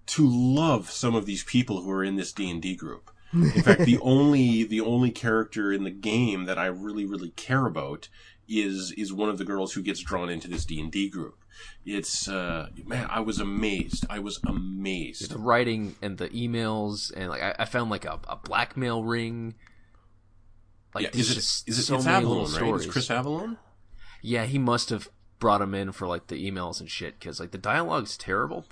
to love some of these people who are in this D&D group. In fact, the <laughs> only, the only character in the game that I really, really care about is, is one of the girls who gets drawn into this D&D group. It's, uh, man, I was amazed. I was amazed. The writing and the emails and like I, I found like a, a blackmail ring. Like Yeah, is it, just is it, so it's many Avellone, little right? stories. It's Chris Avellone? Yeah, he must have brought him in for like the emails and shit because like the dialogue's terrible.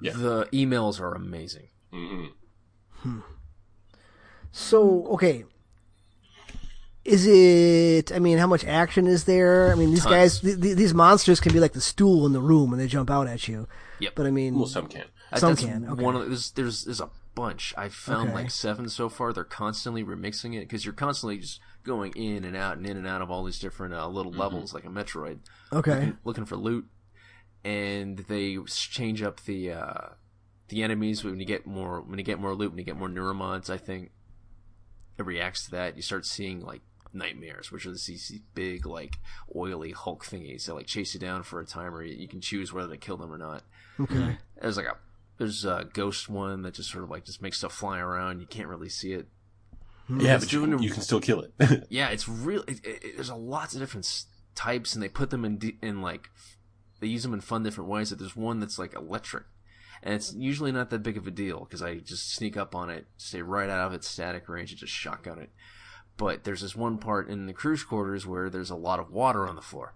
Yeah. The emails are amazing. hmm So okay. Is it? I mean, how much action is there? I mean, these Tons. guys, th- th- these monsters can be like the stool in the room when they jump out at you. Yep. But I mean, Well, some can. That- Some that's can, okay. One of there's there's there's a bunch. I've found Okay. like seven so far. They're constantly remixing it because you're constantly just going in and out and in and out of all these different uh, little levels like a Metroid, okay, looking, looking for loot, and they change up the uh, the enemies when you get more when you get more loot when you get more neuromods. I think it reacts to that. You start seeing like nightmares, which are these, these big like oily Hulk thingies that like chase you down for a timer. You you can choose whether to kill them or not okay. there's like a there's a ghost one that just sort of like just makes stuff fly around. You can't really see it. Yeah, It's but you, doing can- you can still kill it. <laughs> Yeah, it's real. It, it, it- there's a lots of different types, and they put them in in like they use them in fun different ways. That there's one that's like electric, and it's usually not that big of a deal because I just sneak up on it, stay right out of its static range, and just shotgun it. But there's this one part in the crew quarters where there's a lot of water on the floor,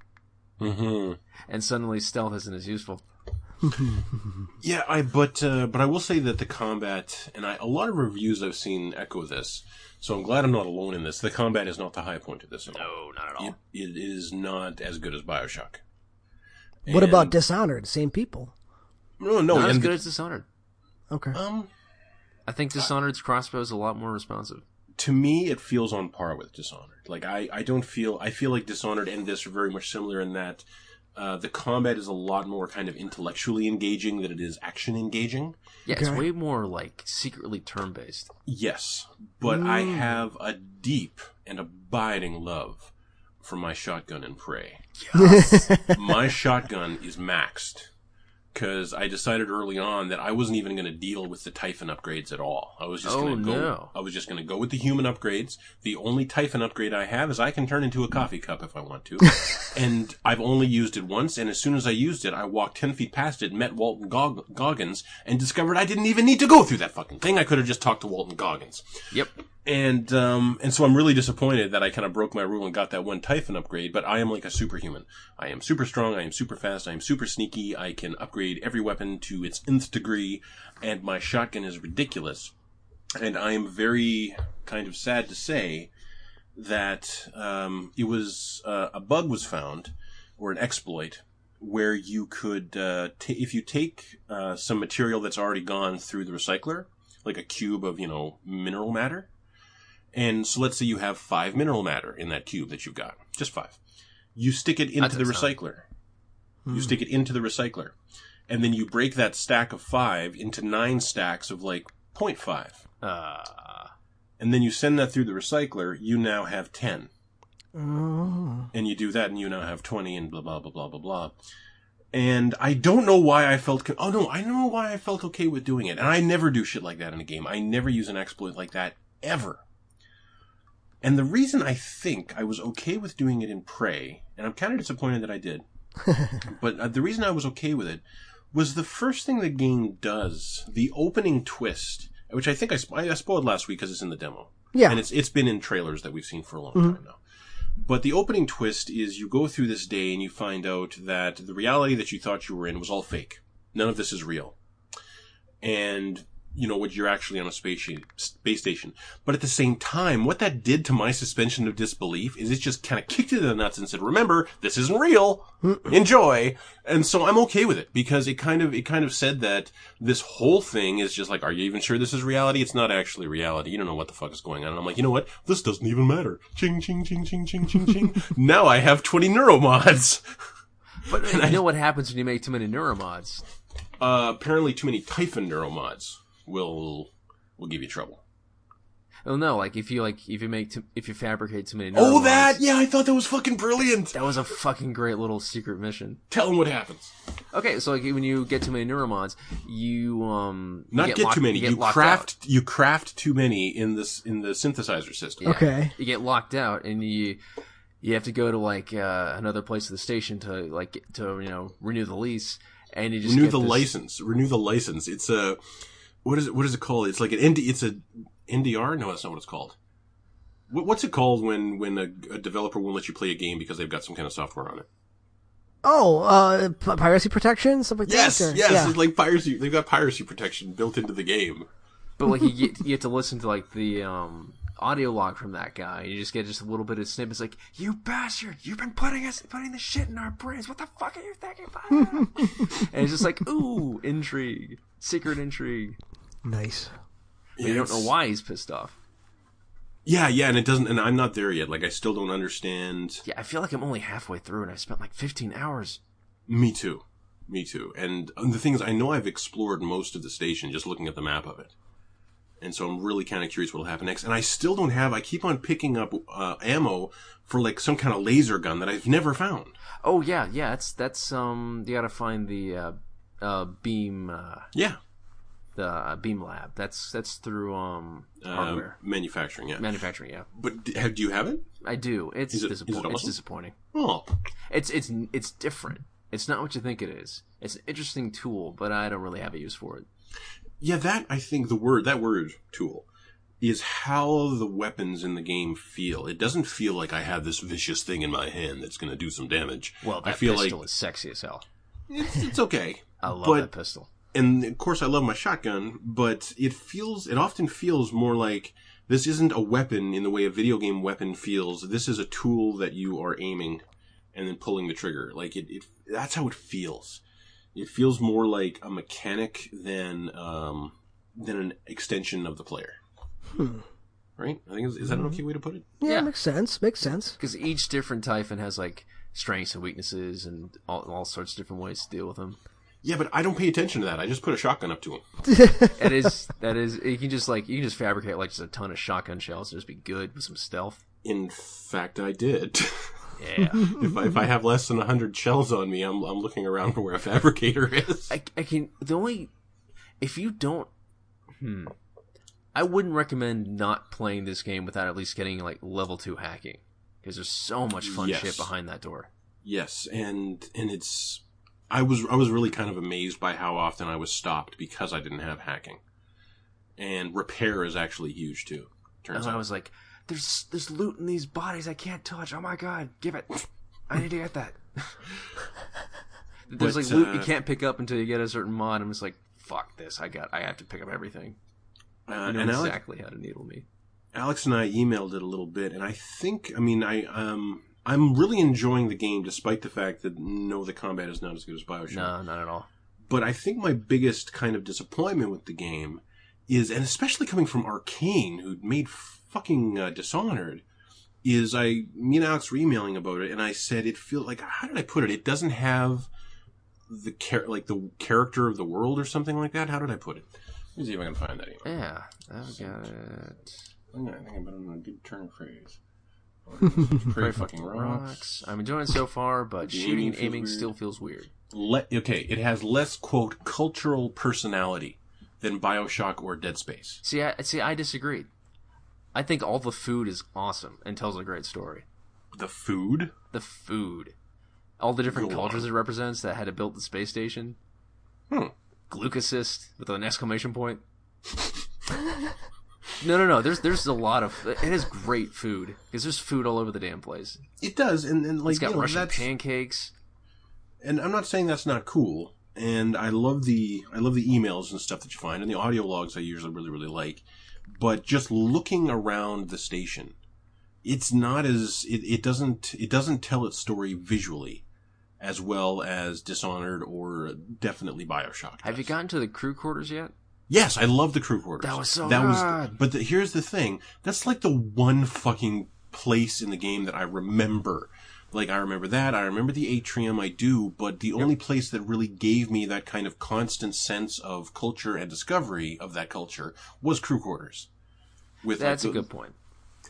hmm and suddenly stealth isn't as useful. <laughs> Yeah, I but uh, but I will say that the combat and I, a lot of reviews I've seen echo this. So I'm glad I'm not alone in this. The combat is not the high point of this at all. No, not at all. It, it is not as good as Bioshock. What about Dishonored? Same people. No no not as good the- as Dishonored. Okay. um I think Dishonored's crossbow is a lot more responsive. to me it feels on par with Dishonored. Like I I don't feel I feel like Dishonored and this are very much similar in that uh, the combat is a lot more kind of intellectually engaging than it is action engaging. Yeah, it's way more like secretly turn based. Yes, but I have a deep and abiding love for my shotgun and prey. Yes. <laughs> my shotgun is maxed because I decided early on that I wasn't even going to deal with the Typhon upgrades at all. I was just Oh, going to go. no. I was just going to go with the human upgrades. The only Typhon upgrade I have is I can turn into a coffee cup if I want to, <laughs> and I've only used it once. And as soon as I used it, I walked ten feet past it, met Walton Gog- Goggins, and discovered I didn't even need to go through that fucking thing. I could have just talked to Walton Goggins Yep. And um, and so I'm really disappointed that I kind of broke my rule and got that one Typhon upgrade. But I am like a superhuman. I am super strong. I am super fast. I am super sneaky. I can upgrade every weapon to its nth degree, and my shotgun is ridiculous. And I am very kind of sad to say that um, it was uh, a bug was found or an exploit where you could uh, ta if you take uh, some material that's already gone through the recycler, like a cube of you know mineral matter, and so let's say you have five mineral matter in that cube that you've got, just five. You stick it into the took some. recycler. You stick it into the recycler, and then you break that stack of five into nine stacks of like 0.5. Uh, And then you send that through the recycler, you now have 10. Oh. And you do that and you now have 20 and blah, blah, blah, blah, blah, blah. And I don't know why I felt, co- oh no, I know why I felt okay with doing it. And I never do shit like that in a game. I never use an exploit like that, ever. And the reason I think I was okay with doing it in Prey, and I'm kind of disappointed that I did, <laughs> but uh, the reason I was okay with it was the first thing the game does, the opening twist, which I think I, I spoiled last week because it's in the demo. Yeah. And it's it's been in trailers that we've seen for a long time now. But the opening twist is you go through this day and you find out that the reality that you thought you were in was all fake. None of this is real. And you know what you're actually on a space space station. But at the same time, what that did to my suspension of disbelief is it just kind of kicked it in the nuts and said, "Remember, this isn't real. Enjoy." And so I'm okay with it because it kind of it kind of said that this whole thing is just like, "Are you even sure this is reality? It's not actually reality. You don't know what the fuck is going on." And I'm like, "You know what? This doesn't even matter." Ching ching ching ching ching ching ching. <laughs> now I have 20 neuromods. But <laughs> you know what happens when you make too many neuromods? Uh, apparently, too many Typhon neuromods will will give you trouble. Oh no, like if you like if you make too, if you fabricate too many. Oh, neuromods- that yeah, I thought that was fucking brilliant. That was a fucking great little secret mission. Tell them what happens. Okay, so like when you get too many neuromods, you um you Not get, locked- too many. You, You, get locked craft out. you craft too many in this in the synthesizer system. Yeah. Okay. You get locked out, and you you have to go to like uh, another place of the station to like to you know renew the lease, and you just Renew get the this- license. Renew the license. It's a what is it? What is it called? It's like an ND. It's a NDR. No, that's not what it's called. What, what's it called when when a, a developer won't let you play a game because they've got some kind of software on it? Oh, uh, p- piracy protection, stuff like Yes, that. or- yes. Yeah. Like piracy. They've got piracy protection built into the game. But like you get you have to listen to like the um audio log from that guy. You just get just a little bit of snippets like, "You bastard! You've been putting us putting the shit in our brains. What the fuck are you thinking about?" <laughs> and it's just like, ooh, intrigue, secret intrigue. Nice. But you don't know why he's pissed off. Yeah, yeah, and it doesn't. And I'm not there yet. Like I still don't understand. Yeah, I feel like I'm only halfway through, and I spent like 15 hours. Me too. Me too. And the thing is, I know I've explored most of the station just looking at the map of it. And so I'm really kind of curious what'll happen next. And I still don't have, I keep on picking up uh, ammo for like some kind of laser gun that I've never found. Oh yeah, yeah. That's that's um. You gotta find the uh, uh beam uh Yeah. The uh, beam lab. That's that's through um Uh, hardware manufacturing, yeah. manufacturing. Yeah, but d- have, do you have it? I do. It's it- disappoint- is it It's disappointing. Oh. It's it's it's different. It's not what you think it is. It's an interesting tool, but I don't really have a use for it. Yeah, that, I think the word, that word, tool, is how the weapons in the game feel. It doesn't feel like I have this vicious thing in my hand that's going to do some damage. Well, that I feel pistol like is sexy as hell. it's, it's okay. <laughs> I love But- that pistol. And of course I love my shotgun, but it feels, it often feels more like this isn't a weapon in the way a video game weapon feels. This is a tool that you are aiming and then pulling the trigger. Like it, it that's how it feels. It feels more like a mechanic than, um, than an extension of the player. Right? I think, is, is that an okay way to put it? Yeah, Yeah. makes sense. Makes sense. Because each different Typhon has like strengths and weaknesses and all, all sorts of different ways to deal with them. Yeah, but I don't pay attention to that. I just put a shotgun up to him. <laughs> It is that is you can just like you can just fabricate like just a ton of shotgun shells and just be good with some stealth. In fact, I did. <laughs> Yeah. if, I, if I have less than 100 shells on me, I'm, I'm looking around for where a fabricator <laughs> is. I, I can the only if you don't hmm I wouldn't recommend not playing this game without at least getting like level 2 hacking because there's so much fun Yes. shit behind that door. Yes, and and it's I was I was really kind of amazed by how often I was stopped because I didn't have hacking. And repair is actually huge too. Turns And I was like there's there's loot in these bodies I can't touch. Oh my god, give it. I need to get that. there's But, like loot you uh, can't pick up until you get a certain mod. I'm just like fuck this. I got I have to pick up everything. Uh, I know and Alex, exactly how to needle me. Alex and I emailed it a little bit, and I think I mean I um I'm really enjoying the game despite the fact that no, the combat is not as good as Bioshock. No, not at all. But I think my biggest kind of disappointment with the game is, and especially coming from Arkane, who made fucking uh, Dishonored, is I, me and Alex were emailing about it, and I said it feels like, how did I put it? It doesn't have the char- like the character of the world or something like that. How did I put it? Let me see if I can find that email. Yeah, I've got it. I'm gonna think it in a good turn phrase. Prey fucking rocks. I'm enjoying it so far, but The shooting aiming and feels aiming weird. still feels weird. Le- okay, it has less quote cultural personality than Bioshock or Dead Space. See, I see. I disagreed. I think all the food is awesome and tells a great story. The food. The food, all the different Go cultures on. it represents that had to build the space station. Hmm. Glucosist with an exclamation point. <laughs> No, no, no. There's there's a lot of it has great food because there's food all over the damn place. It does, and, and like It's got you know, Russian that's, pancakes. and I'm not saying that's not cool. And I love the I love the emails and stuff that you find, and the audio logs I usually really really like. But just looking around the station, it's not as it, it doesn't it doesn't tell its story visually as well as Dishonored or definitely Bioshock. Have you gotten to the crew quarters yet? Yes, I love the crew quarters. That was so that good. was but the, here's the thing. That's like the one fucking place in the game that I remember. Like I remember that, I remember the atrium, I do, but the only place that really gave me that kind of constant sense of culture and discovery of that culture was crew quarters. With like, That's a good point.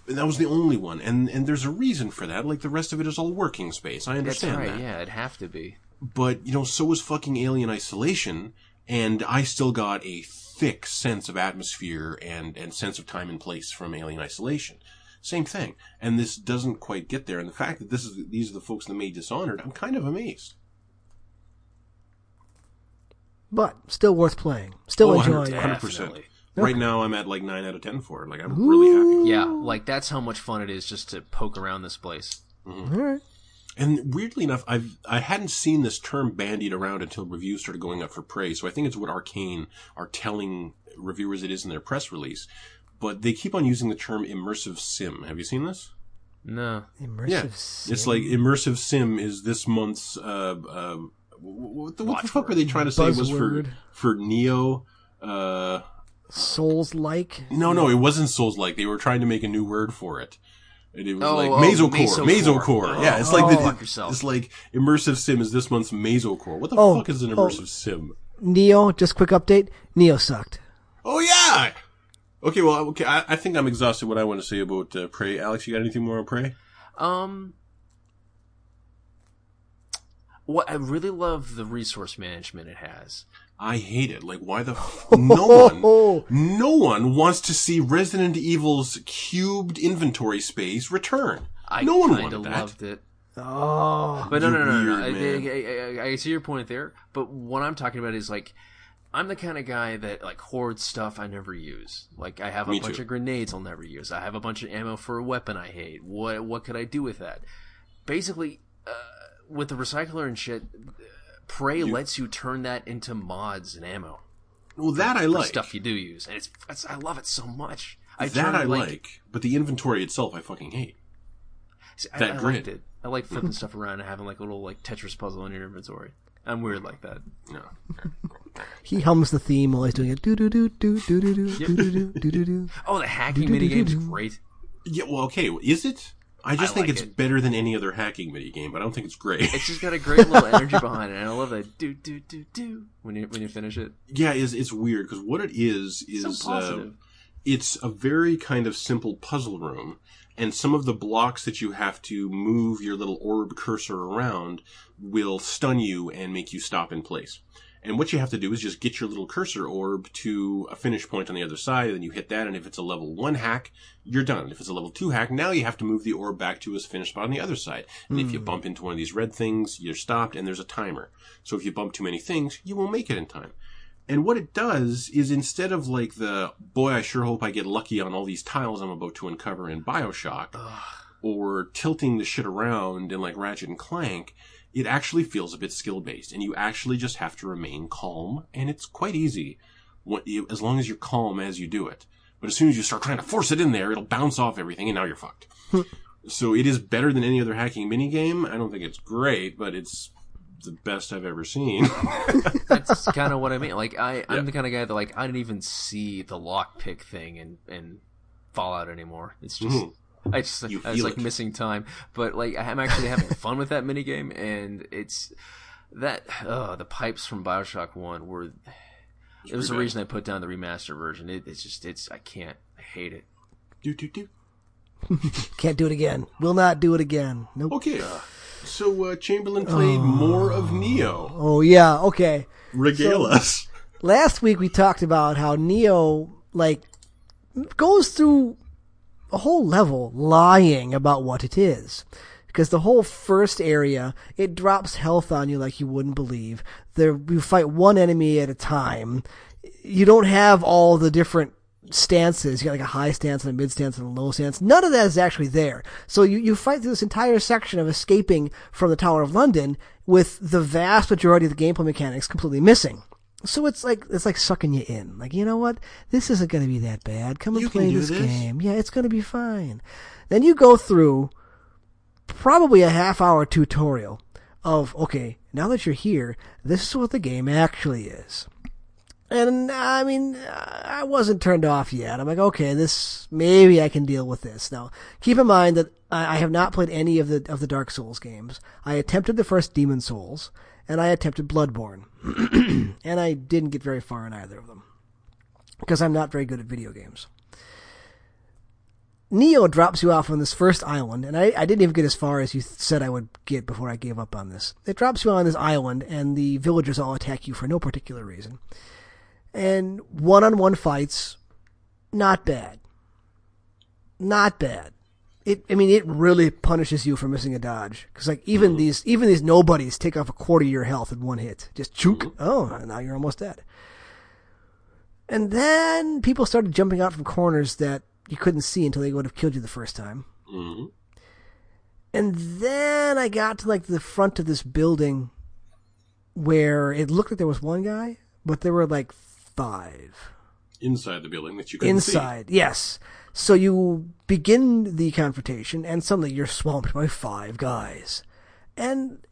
And That was the only one, and and there's a reason for that. Like the rest of it is all working space. I That's understand right. that Yeah, it'd have to be. but you know, so was fucking Alien Isolation, and I still got a thick sense of atmosphere and and sense of time and place from Alien Isolation. Same thing, and this doesn't quite get there. And the fact that this is these are the folks that made Dishonored, I'm kind of amazed. But still worth playing. Still Oh, enjoying 100%. it. Definitely. Right now, I'm at like nine out of ten for it. Like I'm really happy. Yeah, like that's how much fun it is just to poke around this place. Mm-hmm. All right. And weirdly enough, I've I hadn't seen this term bandied around until reviews started going up for Prey's. So I think it's what Arkane are telling reviewers it is in their press release. But they keep on using the term immersive sim. Have you seen this? No, Immersive Yeah, sim. it's like immersive sim is this month's. Uh, uh, what the, what the fuck Watchword. were they trying to say was for Buzzword. for Nioh? Uh, Souls like. no, no, it wasn't Souls like. They were trying to make a new word for it. And it was Oh, like oh, Masocore, Masocore. Masocore. yeah, it's Oh, like the, fuck yourself. it's like immersive sim is this month's Masocore. What the Oh, fuck is an oh. immersive sim? Nioh, just quick update. Nioh sucked. Oh yeah. Okay, well, okay. I, I think I'm exhausted. What I want to say about uh, Prey, Alex, you got anything more on Prey? Um, what I really love the resource management it has. I hate it. Like, why the f- no one, <laughs> no one wants to see Resident Evil's cubed inventory space return. I no one kind wanted that. loved it. oh. But no, You no, no, no. weird I. I, I, I see your point there. But what I'm talking about is like, I'm the kind of guy that like hoards stuff I never use. Like I have a Me bunch too. of grenades I'll never use. I have a bunch of ammo for a weapon I hate. What what could I do with that? Basically, uh, with the recycler and shit, Prey lets you turn that into mods and ammo. Well, that I for like. stuff you do use, and it's, it's I love it so much. I that turned, I like. but the inventory itself, I fucking hate. See, that I grid. liked it. I like flipping stuff around and having like a little like Tetris puzzle in your inventory. I'm weird like that. No. He hums the theme while he's doing it. Do do do do do do do do do do do do. Oh, the hacking minigame's great. Yeah. Well, okay. Is it? I just I think like it's it. better than any other hacking minigame, but I don't think it's great. It's just got a great little <laughs> energy behind it, and I love that do do do do when you when you finish it. yeah, it's, it's weird because what it is is So uh, it's a very kind of simple puzzle room, and some of the blocks that you have to move your little orb cursor around will stun you and make you stop in place. And what you have to do is just get your little cursor orb to a finish point on the other side, and then you hit that, and if it's a level one hack, you're done. If it's a level two hack, now you have to move the orb back to its finish spot on the other side. And if you hmm. bump into one of these red things, you're stopped, and there's a timer. So if you bump too many things, you won't make it in time. And what it does is instead of like the, boy, I sure hope I get lucky on all these tiles I'm about to uncover in Bioshock, or tilting the shit around in like Ratchet and Clank, it actually feels a bit skill based, and you actually just have to remain calm, and it's quite easy, what you, as long as you're calm as you do it. But as soon as you start trying to force it in there, it'll bounce off everything, and now you're fucked. so it is better than any other hacking minigame. I don't think it's great, but it's the best I've ever seen. <laughs> That's kind of what I mean. Like I, I'm Yeah. the kind of guy that like I didn't even see the lockpick thing in in Fallout anymore. It's just. Mhm. I just You I was feel like it. missing time, but like I'm actually having <laughs> fun with that minigame, and it's that uh, the pipes from Bioshock One were. It was the pretty reason I put down the remaster version. It, it's just it's I can't I hate it. do, do, do. <laughs> Can't do it again. Will not do it again. Nope. Okay. So uh, Chamberlain played more of Nioh. Oh yeah. Okay. Regale So- us. last week we talked about how Nioh like goes through a whole level lying about what it is. Because the whole first area, it drops health on you like you wouldn't believe. There, you fight one enemy at a time. You don't have all the different stances. You got like a high stance and a mid stance and a low stance. None of that is actually there. So you, you fight through this entire section of escaping from the Tower of London with the vast majority of the gameplay mechanics completely missing. So it's like it's like sucking you in. Like you know what? This isn't going to be that bad. Come and You play this, this. game. Yeah, it's going to be fine. Then you go through probably a half hour tutorial of okay, now that you're here, this is what the game actually is. And I mean, I wasn't turned off yet. I'm like, okay, this maybe I can deal with this. Now, keep in mind that I have not played any of the of the Dark Souls games. I attempted the first Demon Souls, and I attempted Bloodborne, <clears throat> and I didn't get very far in either of them because I'm not very good at video games. Nioh drops you off on this first island, and I, I didn't even get as far as you th- said I would get before I gave up on this. It drops you on this island, and the villagers all attack you for no particular reason. And one on one fights, not bad. Not bad. It, I mean, it really punishes you for missing a dodge. Cause like, even these, even these nobodies take off a quarter of your health in one hit. Just chook. Oh, now you're almost dead. And then people started jumping out from corners that you couldn't see until they would have killed you the first time. hmm And then I got to like the front of this building where it looked like there was one guy, but there were like five Inside the building that you couldn't see. inside. Yes. So you begin the confrontation, and suddenly you're swamped by five guys. And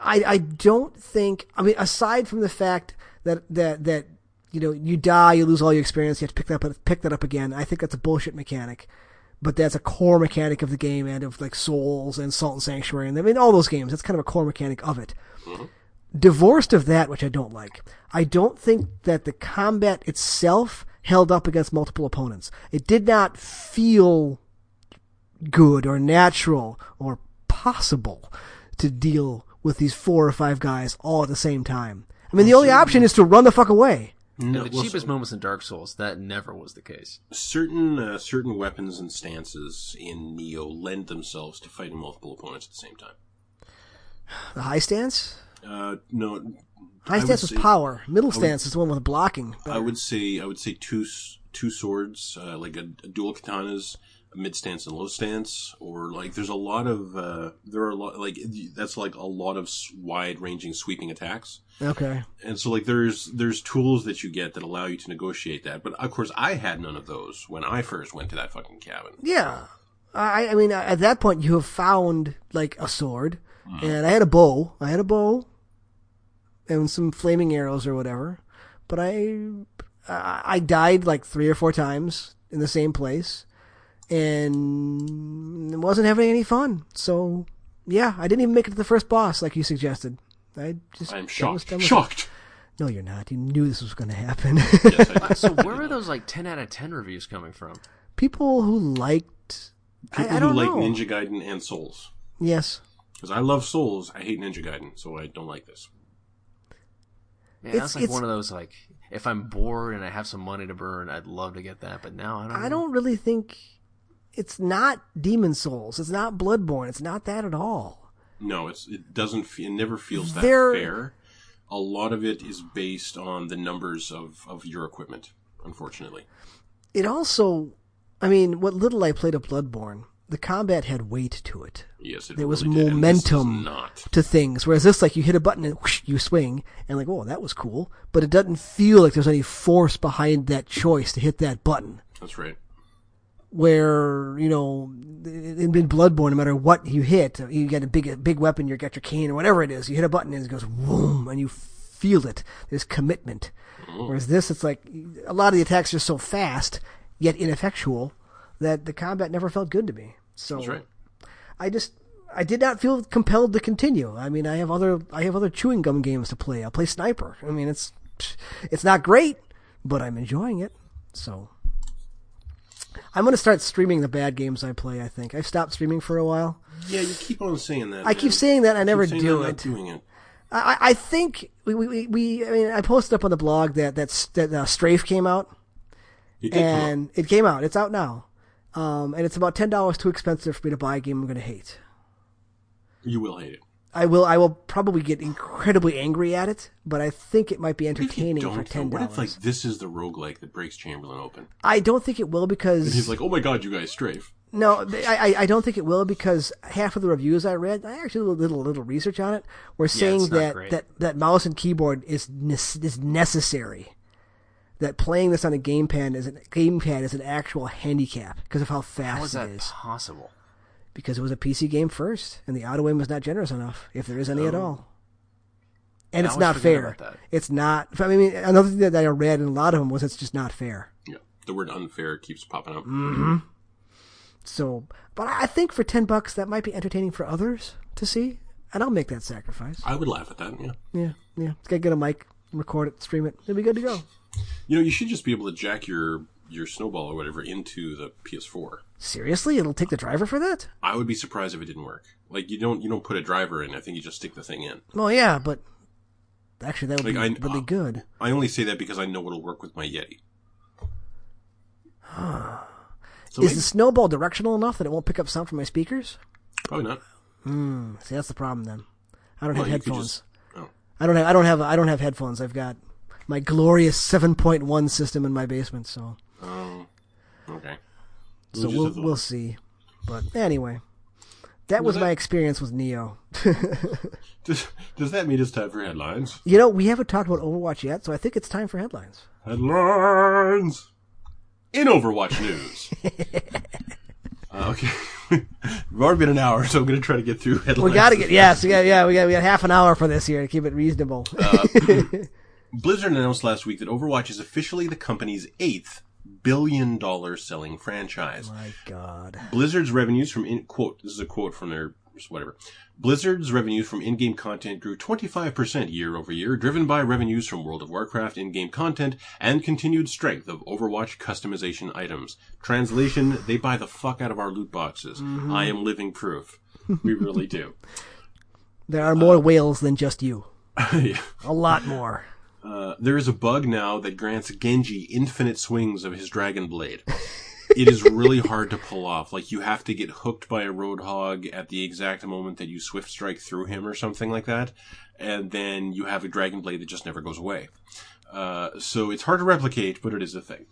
I, I don't think. I mean, aside from the fact that that that you know you die, you lose all your experience, you have to pick that up, pick that up again. I think that's a bullshit mechanic. But that's a core mechanic of the game and of like Souls and Salt and Sanctuary and I mean all those games. That's kind of a core mechanic of it. Mm-hmm. Divorced of that, which I don't like, I don't think that the combat itself held up against multiple opponents. It did not feel good or natural or possible to deal with these four or five guys all at the same time. I mean, the only option is to run the fuck away. No, the well, cheapest moments in Dark Souls, that never was the case. certain uh, certain weapons and stances in Nioh lend themselves to fighting multiple opponents at the same time. The high stance? Uh, no, High stance was say- power. Middle stance is the one with blocking. I would say I would say two two swords, uh, like a, a dual katanas, a mid stance and low stance, or like there's a lot of uh, there are a lot like that's like a lot of wide ranging sweeping attacks. Okay. And so like there's there's tools that you get that allow you to negotiate that. But of course I had none of those when I first went to that fucking cabin. Yeah. I, I mean, at that point, you have found, like, a sword. And I had a bow. I had a bow. And some flaming arrows or whatever. But I, I I died, like, three or four times in the same place. And wasn't having any fun. So, yeah, I didn't even make it to the first boss, like you suggested. I just. I'm that was shocked. it. Shocked. No, you're not. You knew this was going to happen. Yes, <laughs> So where are those like ten out of ten reviews coming from? People who liked. People I, I don't who like know. Ninja Gaiden and Souls. Yes. Because I love Souls, I hate Ninja Gaiden, so I don't like this. Man, It's- that's like it's- one of those like if I'm bored and I have some money to burn, I'd love to get that. But now I don't. I know. don't really think it's not Demon Souls. It's not Bloodborne. It's not that at all. No, it's it doesn't. It never feels that There- fair. A lot of it is based on the numbers of of your equipment. Unfortunately, It also, I mean, what little I played of Bloodborne, the combat had weight to it, yes, it There was really did, and this is momentum. to things. Whereas this, like, you hit a button and whoosh, you swing, and like, oh, that was cool. But it doesn't feel like there's any force behind that choice to hit that button. That's right. Where you know, in, in Bloodborne, no matter what you hit, you get a big, a big weapon, you got your cane or whatever it is. You hit a button and it goes boom, and you feel it. There's commitment. Oh. Whereas this, it's like a lot of the attacks are so fast yet ineffectual that the combat never felt good to me. So That's right. I just I did not feel compelled to continue. I mean, I have other I have other chewing gum games to play. I'll play Sniper. I mean, it's it's not great, but I'm enjoying it. So I'm going to start streaming the bad games I play, I think. I've stopped streaming for a while. Yeah, you keep on saying that. I keep saying that I never do it. Doing it. I, I think we, we, we, I mean, I posted up on the blog that that's, that uh, Strafe came out, It did come up. and it came out. It's out now, um, and it's about ten dollars too expensive for me to buy a game I'm going to hate. You will hate it. I will. I will probably get incredibly angry at it, but I think it might be What if you entertaining for don't, though? ten What if like this is the roguelike that breaks Chamberlain open? I don't think it will because And he's like, "Oh my god, you guys strafe." No, I, I- I don't think it will because half of the reviews I read, I actually did a little little research on it, were saying it's not that, great. that that mouse and keyboard is nes- is necessary. That playing this on a gamepad is an gamepad is an actual handicap because of how fast How is it that is. possible? Because it was a PC game first, and the auto aim was not generous enough, if there is any at all. And I it's not fair. It's not. I mean, another thing that I read in a lot of them was it's just not fair. Yeah, the word unfair keeps popping up. Mm. So, but I I think for ten bucks that might be entertaining for others to see, and I'll make that sacrifice. I would laugh at that. Yeah, Yeah, yeah. Let's get a mic, record it, stream it. It'll be good to go. You know, you should just be able to jack your your snowball or whatever into the PS4. Seriously, it'll take the driver for that? I would be surprised if it didn't work. Like you don't you don't put a driver in. I think you just stick the thing in. Well, yeah, but actually that would Like, be I- really good. I only say that because I know it'll work with my Yeti. so Is maybe- the snowball directional enough that it won't pick up sound from my speakers? probably not. Hmm. See, that's the problem then. I don't Well, have headphones. just- oh. I don't have. I don't have. I don't have headphones. I've got my glorious 7.1 system in my basement. So, Oh, okay. so we'll a thought. we'll see. But anyway, that was that- my experience with Nioh. <laughs> Does, does that mean it's time for headlines? You know, we haven't talked about Overwatch yet, so I think it's time for headlines. Headlines in Overwatch news. <laughs> uh, okay, <laughs> we've already been an hour, so I'm going to try to get through headlines. We gotta get yes, we got yeah, we got we got half an hour for this here to keep it reasonable. Uh, Blizzard announced last week that Overwatch is officially the company's eighth billion dollar selling franchise. My God, Blizzard's revenues from in quote this is a quote from their whatever. Blizzard's revenues from in-game content grew 25% year over year, driven by revenues from World of Warcraft in-game content and continued strength of Overwatch customization items. Translation, they buy the fuck out of our loot boxes. Mm-hmm. I am living proof. We really do. <laughs> there are more uh, whales than just you. <laughs> Yeah. A lot more. Uh, there is a bug now that grants Genji infinite swings of his Dragon Blade. <laughs> it is really hard to pull off. Like you have to get hooked by a Roadhog at the exact moment that you swift strike through him or something like that, and then you have a Dragon Blade that just never goes away. Uh, so it's hard to replicate, but it is a thing.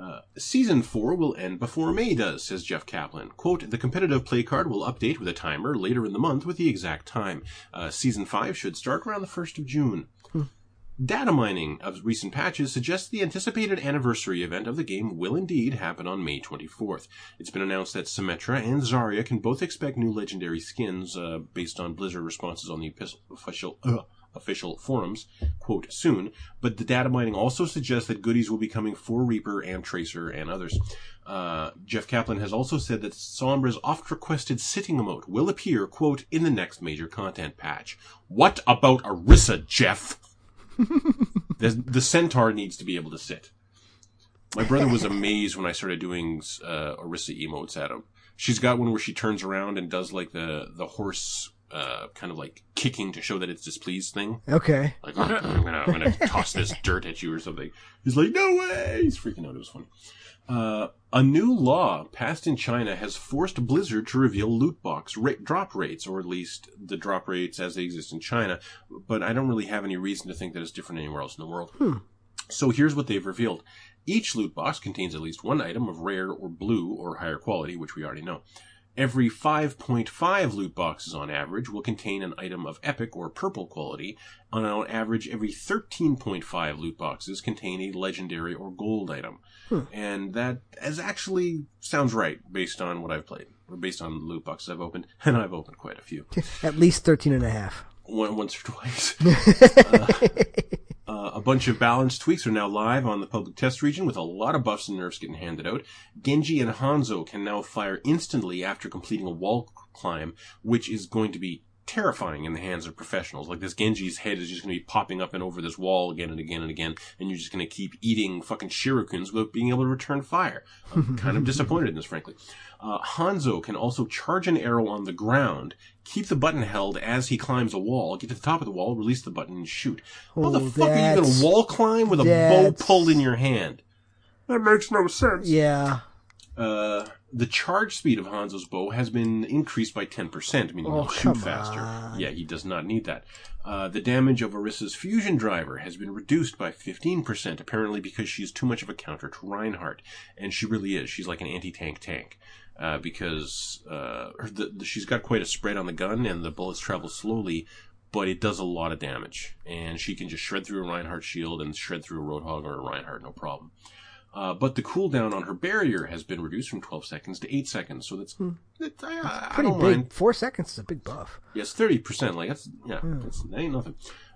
Uh, season 4 will end before May does, says Jeff Kaplan. Quote, the competitive play card will update with a timer later in the month with the exact time. Uh, season 5 should start around the 1st of June. Data mining of recent patches suggests the anticipated anniversary event of the game will indeed happen on May 24th. It's been announced that Symmetra and Zarya can both expect new legendary skins uh, based on Blizzard responses on the official uh, official forums, quote, soon, but the data mining also suggests that goodies will be coming for Reaper and Tracer and others. Uh, Jeff Kaplan has also said that Sombra's oft-requested sitting emote will appear, quote, in the next major content patch. What about Orisa, Jeff? <laughs> the, the centaur needs to be able to sit. My brother was amazed when I started doing uh, Orisa emotes at him. She's got one where she turns around and does like the the horse uh, kind of like kicking to show that it's displeased thing. Okay. Like <laughs> I'm gonna I'm gonna toss this dirt at you or something. He's like, no way! He's freaking out. It was funny. Uh, a new law passed in China has forced Blizzard to reveal loot box rate, drop rates, or at least the drop rates as they exist in China. But I don't really have any reason to think that it's different anywhere else in the world. So here's what they've revealed. Each loot box contains at least one item of rare or blue or higher quality, which we already know. Every 5.5 loot boxes on average will contain an item of epic or purple quality. On an average, every 13.5 loot boxes contain a legendary or gold item. And that is actually sounds right based on what I've played, or based on the loot boxes I've opened, <laughs> and I've opened quite a few. <laughs> At least 13 and a half. One, once or twice. <laughs> Uh, a bunch of balance tweaks are now live on the public test region with a lot of buffs and nerfs getting handed out. Genji and Hanzo can now fire instantly after completing a wall climb, which is going to be terrifying in the hands of professionals. Like this Genji's head is just going to be popping up and over this wall again and again and again, and you're just going to keep eating fucking shurikens without being able to return fire. I'm <laughs> kind of disappointed in this, frankly. Uh, Hanzo can also charge an arrow on the ground, keep the button held as he climbs a wall, get to the top of the wall, release the button, and shoot. How the Oh, fuck are you going to wall climb with a bow pulled in your hand? That makes no sense. Yeah. Uh, the charge speed of Hanzo's bow has been increased by 10%, meaning Oh, he'll shoot faster. on. Yeah, he does not need that. Uh, the damage of Orisa's fusion driver has been reduced by 15%, apparently because she's too much of a counter to Reinhardt. And she really is. She's like an anti-tank tank. Uh, because uh, her, the, the- she's got quite a spread on the gun, and the bullets travel slowly, but it does a lot of damage. And she can just shred through a Reinhardt shield and shred through a Roadhog or a Reinhardt, no problem. Uh, but the cooldown on her barrier has been reduced from 12 seconds to 8 seconds, so that's, that, I, I, I Pretty don't big. mind. Four seconds is a big buff. Yes, 30%. Like, that's, yeah, that's, that ain't nothing.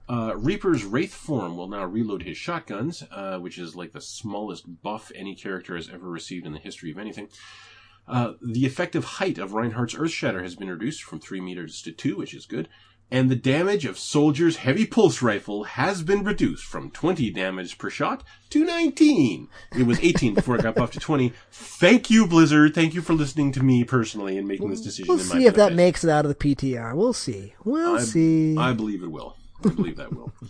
Uh, Reaper's Wraith form will now reload his shotguns, uh, which is like the smallest buff any character has ever received in the history of anything. Uh, the effective height of Reinhardt's Earth Shatter has been reduced from 3 meters to 2, which is good. And the damage of Soldier's Heavy Pulse Rifle has been reduced from 20 damage per shot to 19. It was 18 before it got buffed to 20. Thank you, Blizzard. Thank you for listening to me personally and making this decision We'll in my see if that makes it out of the PTR. We'll see. We'll I- see. I believe it will. I believe that will. <laughs>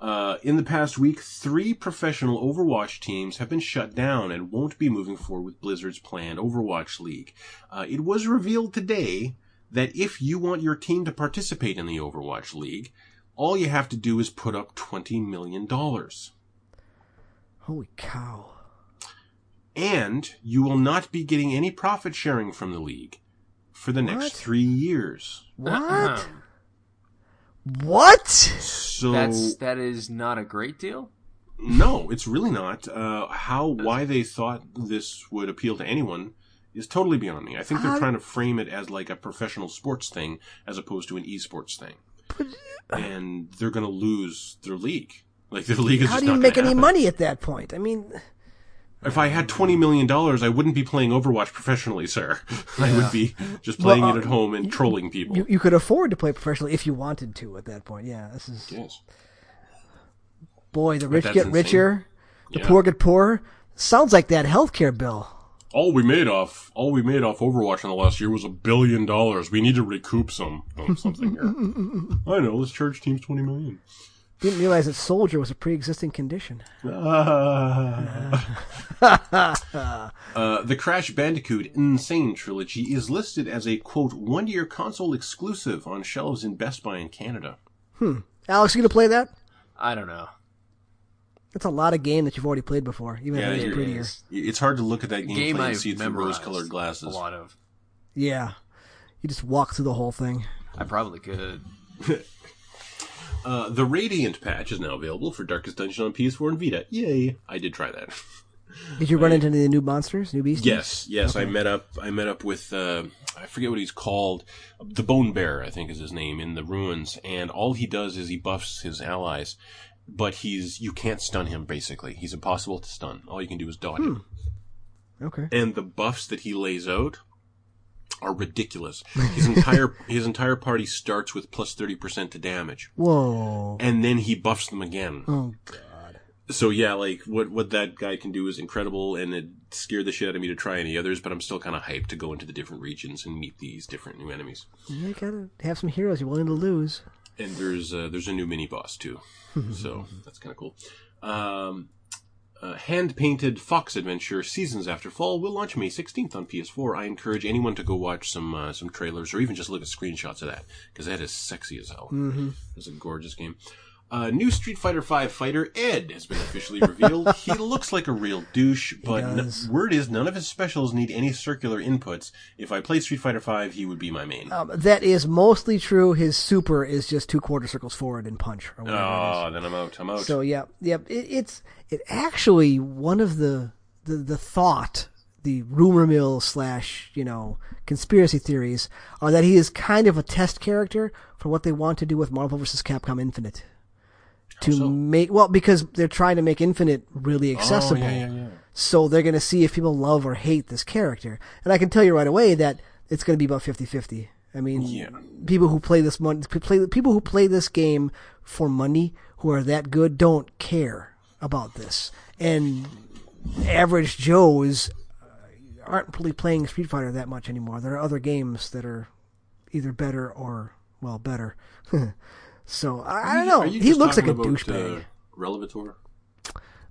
Uh, in the past week, three professional Overwatch teams have been shut down and won't be moving forward with Blizzard's planned Overwatch League. Uh, it was revealed today that if you want your team to participate in the Overwatch League, all you have to do is put up $20 million. Holy cow. And you will not be getting any profit sharing from the league for the next What? three years. What? what? So That's that is not a great deal. No, it's really not. Uh, how, why they thought this would appeal to anyone is totally beyond me. I think they're How- trying to frame it as like a professional sports thing as opposed to an esports thing. And they're going to lose their league. Like their league is How do you make any happen. money at that point? I mean, If I had twenty million dollars, I wouldn't be playing Overwatch professionally, sir. <laughs> I would be just playing Well, it at uh, home and trolling people. you, you could afford to play professionally if you wanted to at that point. Yeah, this is yes. boy, the rich get insane. richer, the Yeah. poor get poorer. Sounds like that healthcare bill. All we made off all we made off Overwatch in the last year was a billion dollars. We need to recoup some oh, something here. <laughs> I know. Let's charge teams twenty million. Didn't realize that soldier was a pre-existing condition. <laughs> Uh, <laughs> the Crash Bandicoot N. Sane trilogy is listed as a quote one year console exclusive on shelves in Best Buy in Canada. Hmm. Alex, you gonna play that? I don't know. That's a lot of game that you've already played before, even Yeah, if it's you're- prettier. is. It's hard to look at that gameplay Game and I've see through rose-colored glasses. a lot of. Yeah, you just walk through the whole thing. I probably could. <laughs> Uh, the Radiant patch is now available for Darkest Dungeon on PS4 and Vita. Yay! I did try that. Did you run into any new monsters, new beasts? Yes, yes. I met up. I met up with. Uh, I forget what he's called. The Bone Bear, I think, is his name in the ruins. And all he does is he buffs his allies, but he's you can't stun him. Basically, he's impossible to stun. All you can do is dodge him. Hmm. Okay. And the buffs that he lays out are ridiculous. His entire <laughs> his entire party starts with plus thirty percent to damage, Whoa. and then he buffs them again. Oh, god. So yeah, like what what that guy can do is incredible, and it scared the shit out of me to try any others. But I'm still kind of hyped to go into the different regions and meet these different new enemies. you gotta have some heroes you're willing to lose. And there's uh, there's a new mini boss too, <laughs> so that's kind of cool. Um, uh, hand painted Fox Adventure Seasons After Fall will launch May 16th on PS4. I encourage anyone to go watch some uh, some trailers or even just look at screenshots of that because that is sexy as hell. Mm-hmm. It's a gorgeous game. Uh, new Street Fighter V fighter Ed has been officially revealed. <laughs> he looks like a real douche, but n- word is none of his specials need any circular inputs. If I played Street Fighter V, he would be my main. Um, that is mostly true. His super is just two quarter circles forward and punch or whatever. Oh, then I'm out. I'm out. So yeah, yeah, it, it's it actually one of the the the thought, the rumor mill slash you know conspiracy theories are that he is kind of a test character for what they want to do with Marvel vs. Capcom Infinite. To so? make well because they're trying to make Infinite really accessible. Oh, yeah, yeah, yeah. So they're going to see if people love or hate this character. And I can tell you right away that it's going to be about 50-50. I mean, Yeah. people who play this mon- play people who play this game for money who are that good don't care about this. And average Joes uh, aren't really playing Street Fighter that much anymore. There are other games that are either better or well better. <laughs> so I, I don't know. He looks like a douchebag. Uh, Relevator.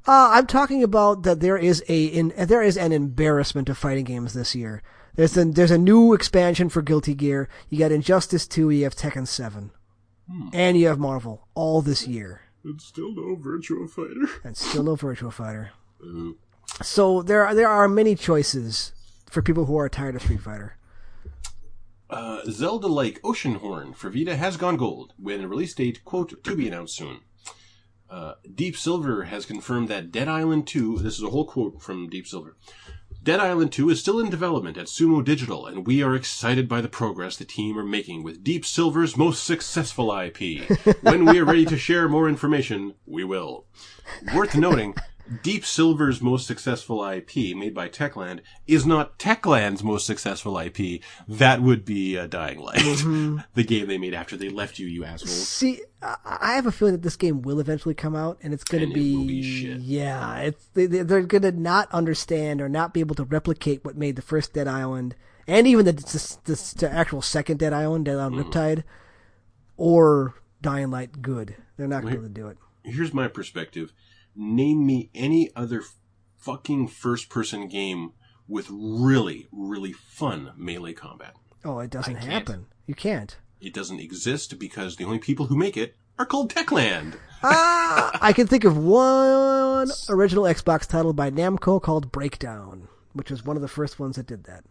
Uh, I'm talking about that there is a in, there is an embarrassment of fighting games this year. There's a, there's a new expansion for Guilty Gear. You got Injustice 2, you have Tekken 7. And you have Marvel all this year. And still no Virtua Fighter. <laughs> And still no Virtua Fighter. So there are, there are many choices for people who are tired of Street Fighter. Uh, Zelda like Oceanhorn for Vita has gone gold, with a release date, quote, to be announced soon. Uh, Deep Silver has confirmed that Dead Island 2, this is a whole quote from Deep Silver. Dead Island 2 is still in development at Sumo Digital, and we are excited by the progress the team are making with Deep Silver's most successful IP. <laughs> when we are ready to share more information, we will. Worth noting, Deep Silver's most successful IP, made by Techland, is not Techland's most successful IP. That would be uh, Dying Light, <laughs> the game they made after they left you, you assholes. See, I I have a feeling that this game will eventually come out, and it's going to be, be shit. yeah, it's they, they're going to not understand or not be able to replicate what made the first Dead Island and even the the, the, actual second Dead Island, Dead Island Mm-hmm. Riptide, or Dying Light good. They're not going to do it. Here's my perspective. Name me any other fucking first person game with really, really fun melee combat. Oh, it doesn't I can't. happen. You can't. It doesn't exist because the only people who make it are called Techland. Ah, I can think of one original Xbox title by Namco called Breakdown, which was one of the first ones that did that.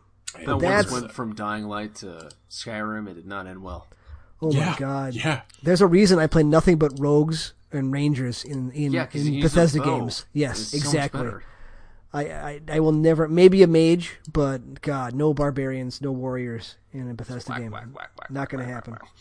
That That's- went from Dying Light to Skyrim. It did not end well. Oh yeah, my god. Yeah. There's a reason I play nothing but rogues and rangers in in, Yeah, 'cause you in Bethesda games. Yes, It's so much exactly. better. I, I I will never maybe a mage, but God, no barbarians, no warriors in a Bethesda Whack, game. whack, whack, whack, Not going to happen. whack, whack.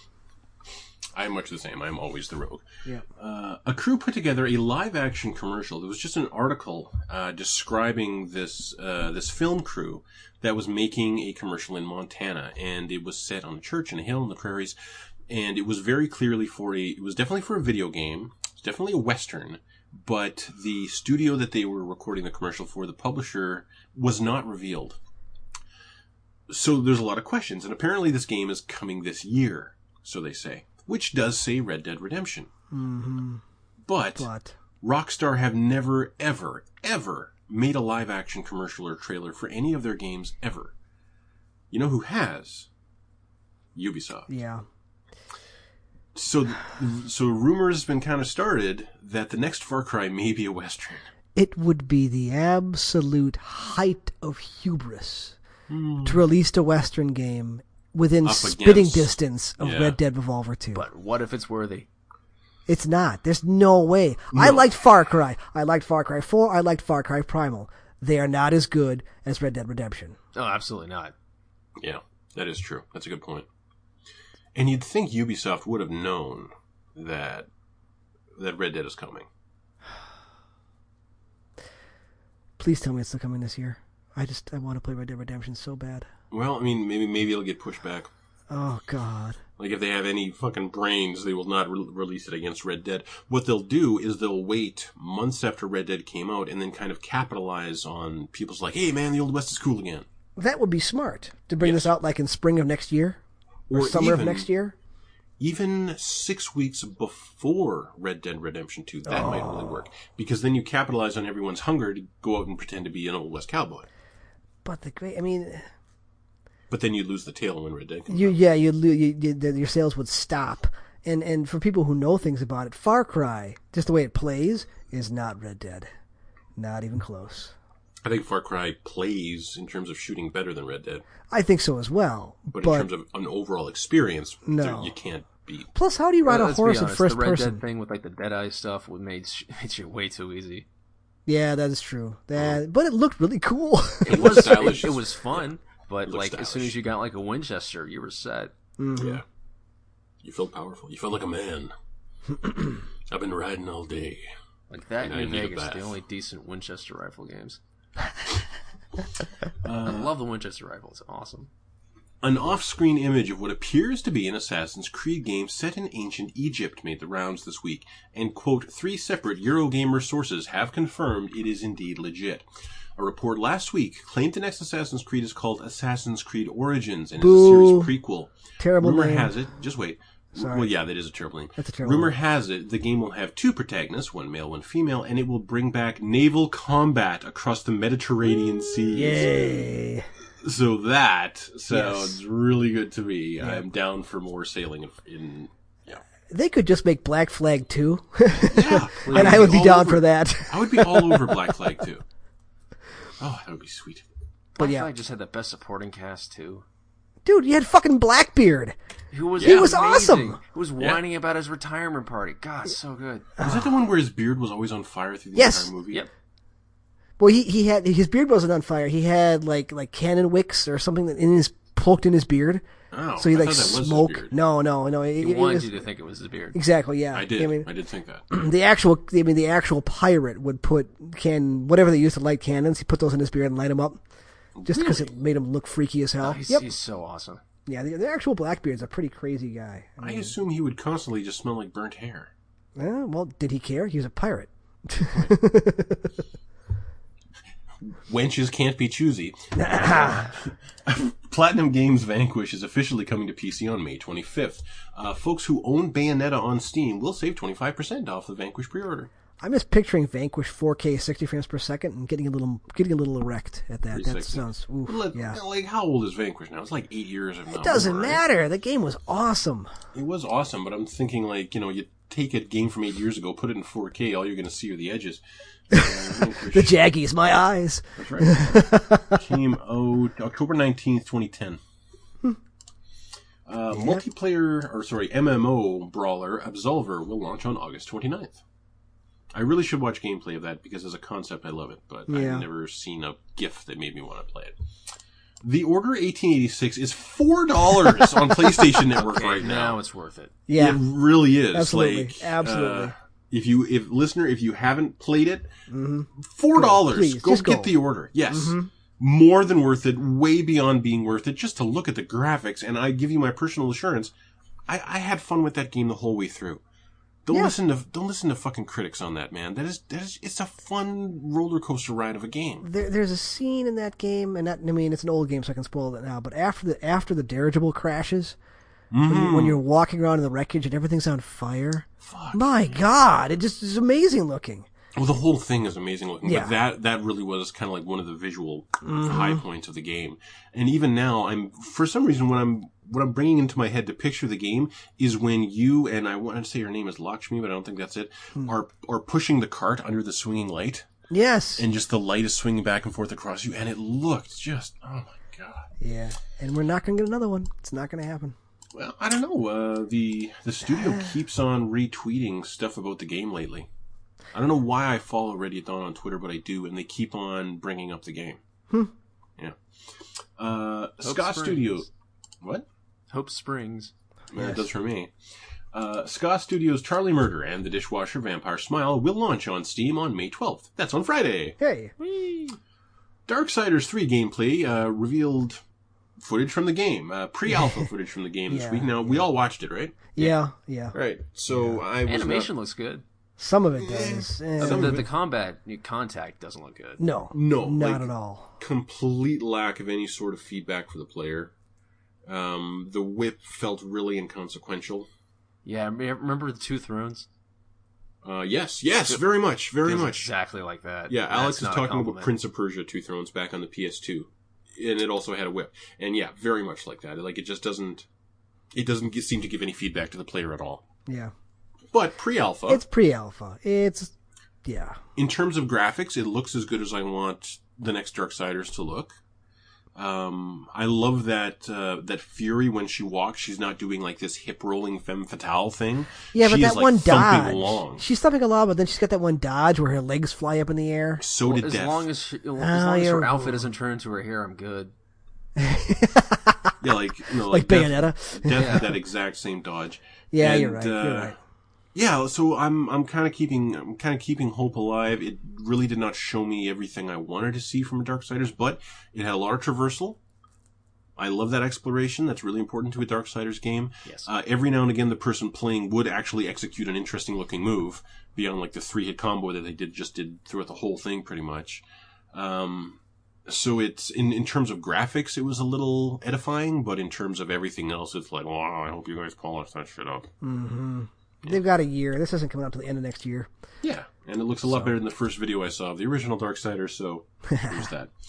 I'm much the same. I'm always the rogue. Yeah. Uh, a crew put together a live action commercial. There was just an article uh, describing this uh, this film crew that was making a commercial in Montana, and it was set on a church in a hill in the prairies, and it was very clearly for a. It was definitely for a video game. It's definitely a western, but the studio that they were recording the commercial for, the publisher, was not revealed. So there's a lot of questions, and apparently this game is coming this year, so they say, which does say Red Dead Redemption. Mm-hmm. But But Rockstar have never, ever, ever made a live action commercial or trailer for any of their games ever. You know who has? Ubisoft. yeah, So, so rumors has been kind of started that the next Far Cry may be a western. it would be the absolute height of hubris hmm. to release a Western game within Up spitting against- distance of yeah. Red Dead Revolver 2. But what if it's worthy? It's not. There's no way. I liked Far Cry. I liked Far Cry 4. I liked Far Cry Primal. They are not as good as Red Dead Redemption. Oh, absolutely not. Yeah, that is true. That's a good point. And you'd think Ubisoft would have known that that Red Dead is coming. <sighs> Please tell me it's still coming this year. I just I want to play Red Dead Redemption so bad. Well, I mean, maybe maybe it'll get pushed back. Oh God. Like if they have any fucking brains, they will not re- release it against Red Dead. What they'll do is they'll wait months after Red Dead came out and then kind of capitalize on people's like, "Hey, man, the Old West is cool again." That would be smart to bring Yes. this out like in spring of next year or, Or summer even- of next year. Even six weeks before Red Dead Redemption Two, that might really ah. work because then you capitalize on everyone's hunger to go out and pretend to be an Old West cowboy. But the great, I mean, But then you lose the tail when Red Dead comes you out. yeah, you, you, you your sales would stop. And and for people who know things about it, Far Cry, just the way it plays, is not Red Dead, not even close. I think Far Cry plays in terms of shooting better than Red Dead, I think so as well. but, But, in terms of an overall experience, No. there- you can't beat. plus, how do you ride Uh, a let's be horse in honest, first the Red person? Dead thing with like the Deadeye stuff would made sh- <laughs> made shit way too easy. Yeah, that is true. That, but it looked really cool. <laughs> It was stylish. It, it was fun, but Looks like as soon as you got like a Winchester, you were set. Yeah. You felt powerful. You felt like a man. <clears throat> I've been riding all day. Like that in Vegas, the only decent Winchester rifle games. <laughs> Uh, I love the Winchester rifle; it's awesome. An off screen image of what appears to be an Assassin's Creed game set in ancient Egypt made the rounds this week, and quote, three separate Eurogamer sources have confirmed it is indeed legit. A report last week claimed the next Assassin's Creed is called Assassin's Creed Origins and is a Boo. series prequel. Terrible Rumor name. has it, just wait, Sorry. Well, yeah, that is a terrible name. That's a terrible Rumor name. has it the game will have two protagonists, one male, one female, and it will bring back naval combat across the Mediterranean seas. Yay! So that sounds really good to me. I'm down for more sailing in. in yeah. They could just make Black Flag 2. yeah. <laughs> and I would be all down over- for that. I would be all over Black Flag <laughs> too. Oh, that would be sweet. But Black yeah. Flag just had the best supporting cast too. Dude, you had fucking Blackbeard. Who was He was amazing. awesome. Who was Yeah. whining about his retirement party? God, so good. Was that the one where his beard was always on fire through the Yes. entire movie? Yep. Well, he, he had his beard wasn't on fire. He had like like cannon wicks or something that in his poked in his beard. Oh, So he I like thought that was his smoke. beard. No, no, no. It, He it wanted was- you to think it was his beard. exactly. Yeah, I did. I mean, I did think that. <clears throat> the actual. I mean, the actual pirate would put can whatever they used to light cannons. He put those in his beard and light them up, just because it made him look freaky as hell. He's, yep. he's so awesome. Yeah, the, the actual Blackbeard's a pretty crazy guy. I assume he would constantly just smell like burnt hair. Eh, well, did he care? He was a pirate. <laughs> Wenches can't be choosy. <laughs> <laughs> Platinum Games Vanquish is officially coming to PC on May 25th. Uh, folks who own Bayonetta on Steam will save 25% off the Vanquish pre-order. I'm just picturing Vanquish 4K 60 frames per second and getting a little getting a little erect at that. That sounds oof, Like, yeah. like, how old is Vanquish now? It's like eight years. It doesn't matter. The game was awesome. It was awesome, but I'm thinking like you know you take a game from eight years ago, put it in 4K, all you're going to see are the edges. <laughs> Uh, The Jaggies, my eyes. That's right. <laughs> Came out October 19th, 2010. Uh, Multiplayer, or sorry, MMO brawler Absolver will launch on August 29th. I really should watch gameplay of that because as a concept I love it, but Yeah. I've never seen a GIF that made me want to play it. The Order 1886 is $4 on <laughs> PlayStation Network right now. Now it's worth it. Yeah, It really is. Absolutely. Like, Absolutely. uh, if you, if listener, if you haven't played it, four dollars. Please, Go get go. the order. Yes, more than worth it. Way beyond being worth it. Just to look at the graphics, and I give you my personal assurance, I, I had fun with that game the whole way through. Don't Yeah. listen to don't listen to fucking critics on that, man. That is that is it's a fun roller coaster ride of a game. there, there's a scene in that game, and not, I mean it's an old game, so I can spoil it now. But after the after the dirigible crashes, when, you, when mm-hmm. you're walking around in the wreckage and everything's on fire, Fuck. my God, it just is amazing looking. Well, the whole thing is amazing looking, Yeah. but that that really was kind of like one of the visual high points of the game. And even now, I'm for some reason when I'm what I'm bringing into my head to picture the game is when you and I want to say her name is Lakshmi, but I don't think that's it. Are are pushing the cart under the swinging light, Yes. and just the light is swinging back and forth across you, and it looked just oh my god. yeah. And we're not gonna get another one. It's not gonna happen. Well, I don't know. Uh, the the studio <sighs> keeps on retweeting stuff about the game lately. I don't know why I follow Ready at Dawn on Twitter, but I do, and they keep on bringing up the game. Yeah. Uh, Scott Springs. Studio. What? Hope Springs. Yeah, it does for me. Uh, Ska Studios' Charlie Murder and the Dishwasher Vampire Smile will launch on Steam on May 12th. That's on Friday. Hey. Darksiders 3 gameplay uh, revealed footage from the game, uh, pre-alpha <laughs> footage from the game this Yeah. week. Now, we all watched it, right? Yeah. Yeah. Right. So I was Animation not- looks good. Some of it does. Some The, of the it- combat contact doesn't look good. no. No, Not like- at all. complete lack of any sort of feedback for the player. Um, the whip felt really inconsequential. Yeah, remember the Two Thrones? Uh, yes, yes, very much, very Feels much. exactly like that. Yeah, That's Alex is talking about. Prince of Persia: Two Thrones back on the PS2, and it also had a whip. And yeah, very much like that. Like it just doesn't, it doesn't seem to give any feedback to the player at all. Yeah. But pre-alpha, It's pre-alpha. It's yeah. in terms of graphics, it looks as good as I want the next Darksiders to look. Um, I love that uh, that Fury when she walks, she's not doing like this hip rolling femme fatale thing. Yeah, but She is, that like, one thumping dodge. along. She's thumping along, but then she's got that one dodge where her legs fly up in the air. So Well, did as Death. long as she, as Oh, long as her outfit doesn't turn into her hair, I'm good. <laughs> yeah, like you know, Like Death, Bayonetta. Death had <laughs> that exact same dodge. Yeah, And, you're right. uh, you're right. Yeah, so I'm I'm kind of keeping I'm kind of keeping hope alive. It really did not show me everything I wanted to see from Darksiders, but it had a lot of traversal. I love that exploration. That's really important to a Darksiders game. Yes. Uh, every now and again, the person playing would actually execute an interesting looking move beyond like the three hit combo that they did just did throughout the whole thing, pretty much. Um, so it's in in terms of graphics, it was a little edifying, but in terms of everything else, it's like, wow, I hope you guys polish that shit up. They've got a year. This isn't coming out to the end of next year. Yeah, and it looks a lot better than the first video I saw of the original Darksiders. So there's that. <laughs>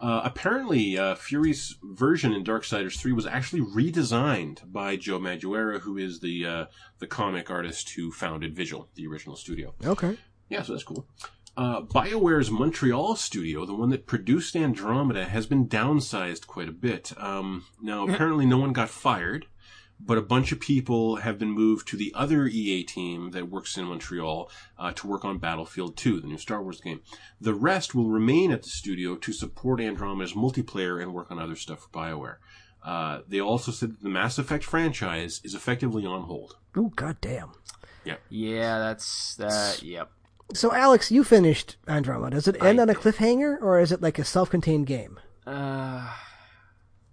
Uh, apparently, uh, Fury's version in Darksiders 3 was actually redesigned by Joe Madureira, who is the uh, the comic artist who founded Vigil, the original studio. Okay. Yeah, so that's cool. Uh, BioWare's Montreal studio, the one that produced Andromeda, has been downsized quite a bit. Um, now, apparently, no one got fired, but a bunch of people have been moved to the other EA team that works in Montreal uh, to work on Battlefront 2, the new Star Wars game. The rest will remain at the studio to support Andromeda's multiplayer and work on other stuff for BioWare. Uh, they also said that the Mass Effect franchise is effectively on hold. Oh goddamn. Yeah, Yeah, that's that. Yep. So Alex, you finished Andromeda. Does it end on a cliffhanger, or is it like a self-contained game? Uh,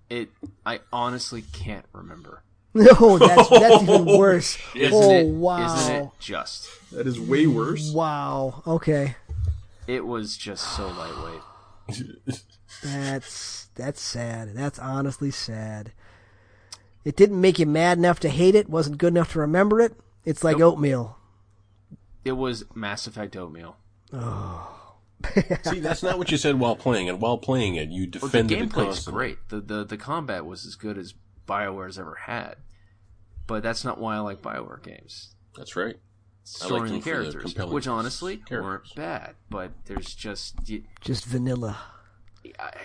it. I honestly can't remember. <laughs> No, that's that's even <laughs> worse. Isn't oh it? wow. Isn't it just? That is way worse. Wow. Okay. It was just so lightweight. <laughs> That's that's sad. That's honestly sad. It didn't make you mad enough to hate it. Wasn't good enough to remember it. It's like oatmeal. It was Mass Effect oatmeal. Oh. See, that's not what you said while playing it. While playing it, you Well, the defended it gameplay's great. The, the the combat was as good as Bioware's ever had. But that's not why I like Bioware games. That's right. I like Story and for the characters, compelling which honestly characters. weren't bad. But there's just you, Just vanilla.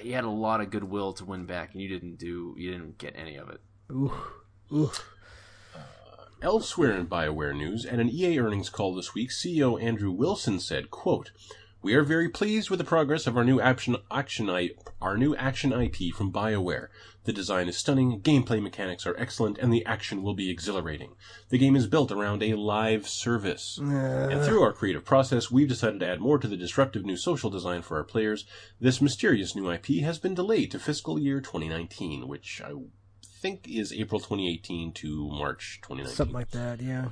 you had a lot of goodwill to win back, and you didn't do you didn't get any of it. Ooh. Ooh. Uh, elsewhere in BioWare news, at an EA earnings call this week, CEO Andrew Wilson said, quote, We are very pleased with the progress of our new action, action, our new action IP from BioWare. The design is stunning, gameplay mechanics are excellent, and the action will be exhilarating. The game is built around a live service. And through our creative process, we've decided to add more to the disruptive new social design for our players. This mysterious new IP has been delayed to fiscal year 2019, which I think is April 2018 to March 2019. Something like that. Yeah.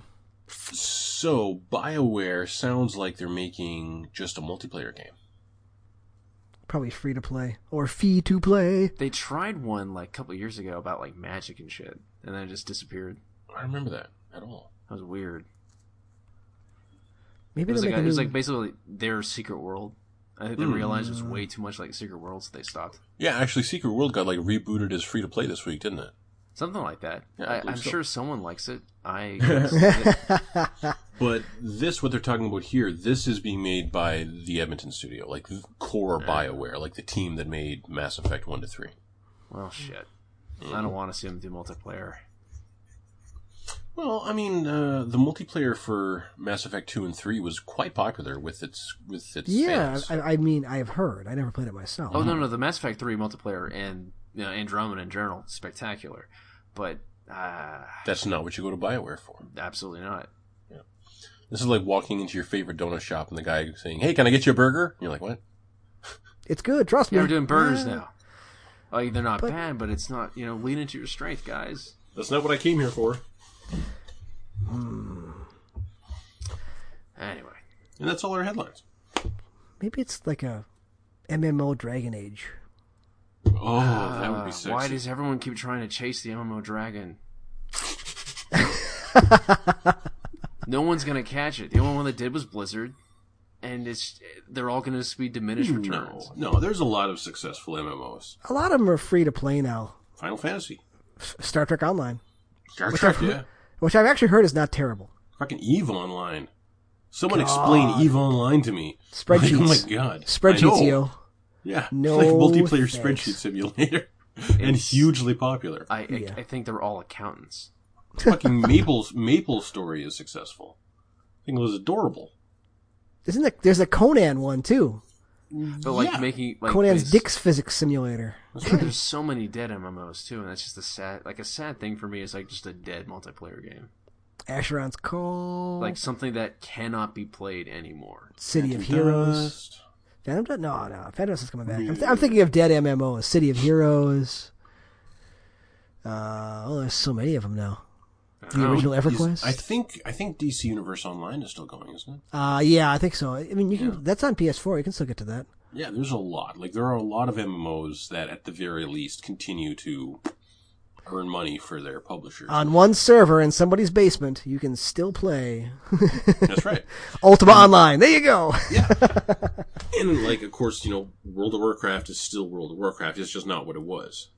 So, BioWare sounds like they're making just a multiplayer game. Probably free to play or fee to play. They tried one like a couple years ago about like magic and shit, and then it just disappeared. I don't remember that at all. That was weird. Maybe It was they'll like, make a it was new- like basically their secret world. I think they hmm. realized it was way too much like Secret World, so they stopped. Yeah, actually, Secret World got like rebooted as free to play this week, didn't it? Something like that. Yeah, I I, I'm so. sure someone likes it. I <laughs> <laughs> But this, what they're talking about here, this is being made by the Edmonton studio, like core BioWare, like the team that made Mass Effect 1 to 3. well, shit. I don't want to see them do multiplayer. Well, I mean, uh, the multiplayer for Mass Effect 2 and 3 was quite popular with its with its Yeah, fans. I, I mean, I've heard. I never played it myself. Oh no, no, the Mass Effect Three multiplayer and you know, Andromeda in general, spectacular. But uh, That's not what you go to BioWare for. absolutely not. This is like walking into your favorite donut shop and the guy saying, "Hey, can I get you a burger?" And you're like, "What?" It's good. Trust me. Yeah, we're doing burgers Yeah. now. Like they're not bad, but it's not. You know, lean into your strength, guys. That's not what I came here for. Anyway, And that's all our headlines. Maybe it's like a MMO Dragon Age. Oh, that would uh, be sexy. why does everyone keep trying to chase the MMO dragon? <laughs> no one's gonna catch it. The only one that did was Blizzard, and it's they're all gonna just be diminished returns. no, no, there's a lot of successful MMOs. A lot of them are free to play now. Final Fantasy, Star Trek Online, Star Trek, yeah, which I've actually heard is not terrible. fucking Eve Online. Someone explain Eve Online to me. Spreadsheets. Like, oh my god, I Spreadsheets, yo. Yeah, No like multiplayer thanks. spreadsheet simulator, <laughs> and It's- hugely popular. I, I Yeah. I think they're all accountants. Fucking Maple's Maple story is successful. I think it was adorable. Isn't there? There's a Conan one too. But like Yeah. making like Conan's this- Dick's Physics Simulator. There's so many dead MMOs too, and that's just a sad like a sad thing for me. Is like just a dead multiplayer game, Asheron's Call. like something that cannot be played anymore. City of Heroes. Dust. Phantom Dust? No, no. Phantom Dust is coming back. I'm, th- I'm thinking of dead MMOs. City of Heroes. Uh, oh, there's so many of them now. The Oh, original Is- EverQuest. I think I think DC Universe Online is still going, isn't it? Uh, yeah, I think so. I mean, you can. That's on PS4. You can still get to that. Yeah, there's a lot. Like there are a lot of MMOs that, at the very least, continue to earn money for their publishers. On one server in somebody's basement, you can still play That's right. <laughs> Ultima Online. There you go. Yeah. <laughs> and like, of course, you know, World of Warcraft is still World of Warcraft. It's just not what it was.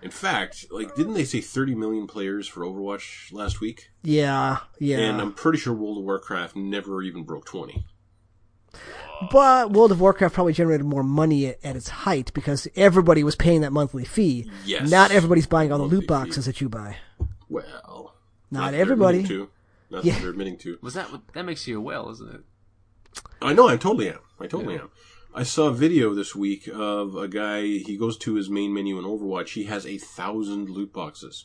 In fact, like, didn't they say 30 million players for Overwatch last week? Yeah, yeah. And I'm pretty sure World of Warcraft never even broke 20. But World of Warcraft probably generated more money at, at its height because everybody was paying that monthly fee. Yes. Not everybody's buying all the loot boxes that you buy. Well, Not that they're everybody. admitting To. Not Yeah. they're admitting to. Was that what, that makes you a whale, isn't it? I know, I totally am. I totally am. I saw a video this week of a guy, he goes to his main menu in Overwatch, he has a thousand loot boxes.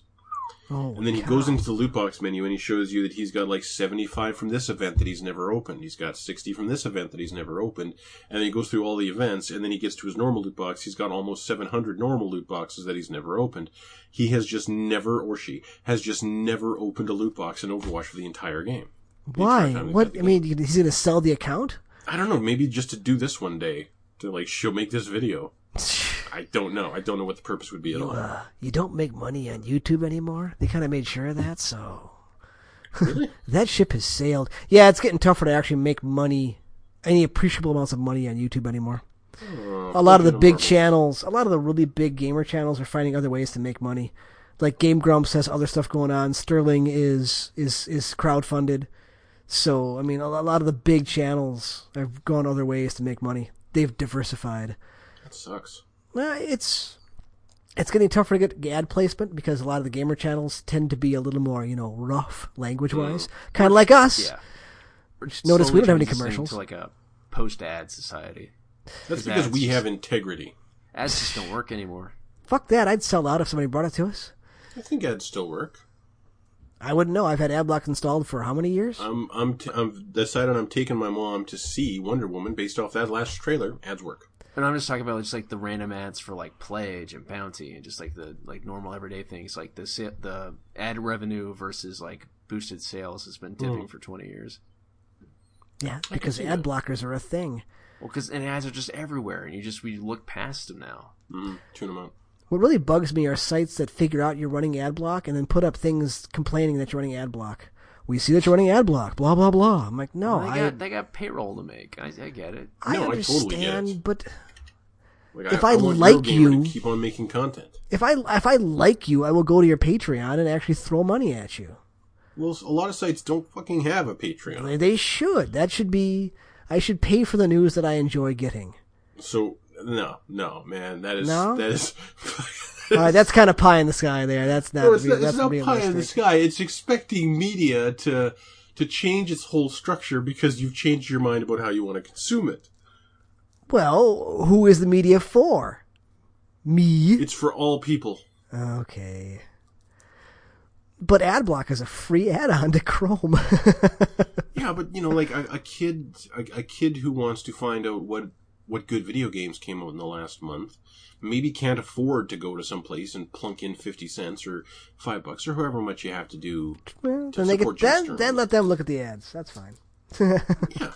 Oh, And then he goes into the loot box menu and he shows you that he's got like 75 from this event that he's never opened. He's got 60 from this event that he's never opened. And then he goes through all the events and then he gets to his normal loot box. He's got almost 700 normal loot boxes that he's never opened. He has just never, or she, has just never opened a loot box in Overwatch for the entire game. The why? What? I mean, he's going to sell the account? I don't know, maybe just to do this one day. To like, she'll make this video. <sighs> I don't know. I don't know what the purpose would be at all. Uh, you don't make money on YouTube anymore. They kind of made sure of that, so Really? <laughs> that ship has sailed. Yeah, it's getting tougher to actually make money, any appreciable amounts of money on YouTube anymore. a lot of the big channels, a lot of the really big gamer channels are finding other ways to make money. Like Game Grumps has other stuff going on. Sterling is is is crowdfunded. So I mean, a, a lot of the big channels have gone other ways to make money. They've diversified. That sucks. Uh, it's it's getting tougher to get ad placement because a lot of the gamer channels tend to be a little more, you know, rough language wise, kind of like us. Yeah. Notice we don't have any commercials. To like a post-ad society. That's Because because we have integrity. Ads just don't work anymore. Fuck that! I'd sell out if somebody brought it to us. I think ads still work. I wouldn't know. I've had AdBlock installed for how many years? I'm I'm t- I'm decided I'm taking my mom to see Wonder Woman based off that last trailer. Ads work. And I'm just talking about just like the random ads for like Pledge and Bounty and just like the like normal everyday things like the sa- the ad revenue versus like boosted sales has been dipping for 20 years. yeah, because ad that. blockers are a thing. Well, because and ads are just everywhere, and you just we look past them now. Mm, tune them out. What really bugs me are sites that figure out you're running ad block and then put up things complaining that you're running ad block. We see that you're running ad block. Blah blah blah. I'm like, no, they I got they got payroll to make. I, I get it. I No, I totally get understand, it. but Like, If I want like you- keep on making content. if I if I like you, I will go to your Patreon and actually throw money at you. Well, a lot of sites don't fucking have a Patreon. They- They should. That should be. I should pay for the news that I enjoy getting. So no, no, man, that is No? that is. <laughs> All right, that's kind of pie in the sky there. That's not. No, it's not, that's it's not pie in the sky. It's expecting media to to change its whole structure because you've changed your mind about how you want to consume it. Well, who is the media for? Me. It's for all people. Okay. But AdBlock is a free add-on to Chrome. <laughs> Yeah, but you know, like a, a kid, a, a kid who wants to find out what what good video games came out in the last month, maybe can't afford to go to some place and plunk in fifty cents or five bucks or however much you have to do. well, To then they support get, then, then let them look at the ads. That's fine. <laughs> Yeah,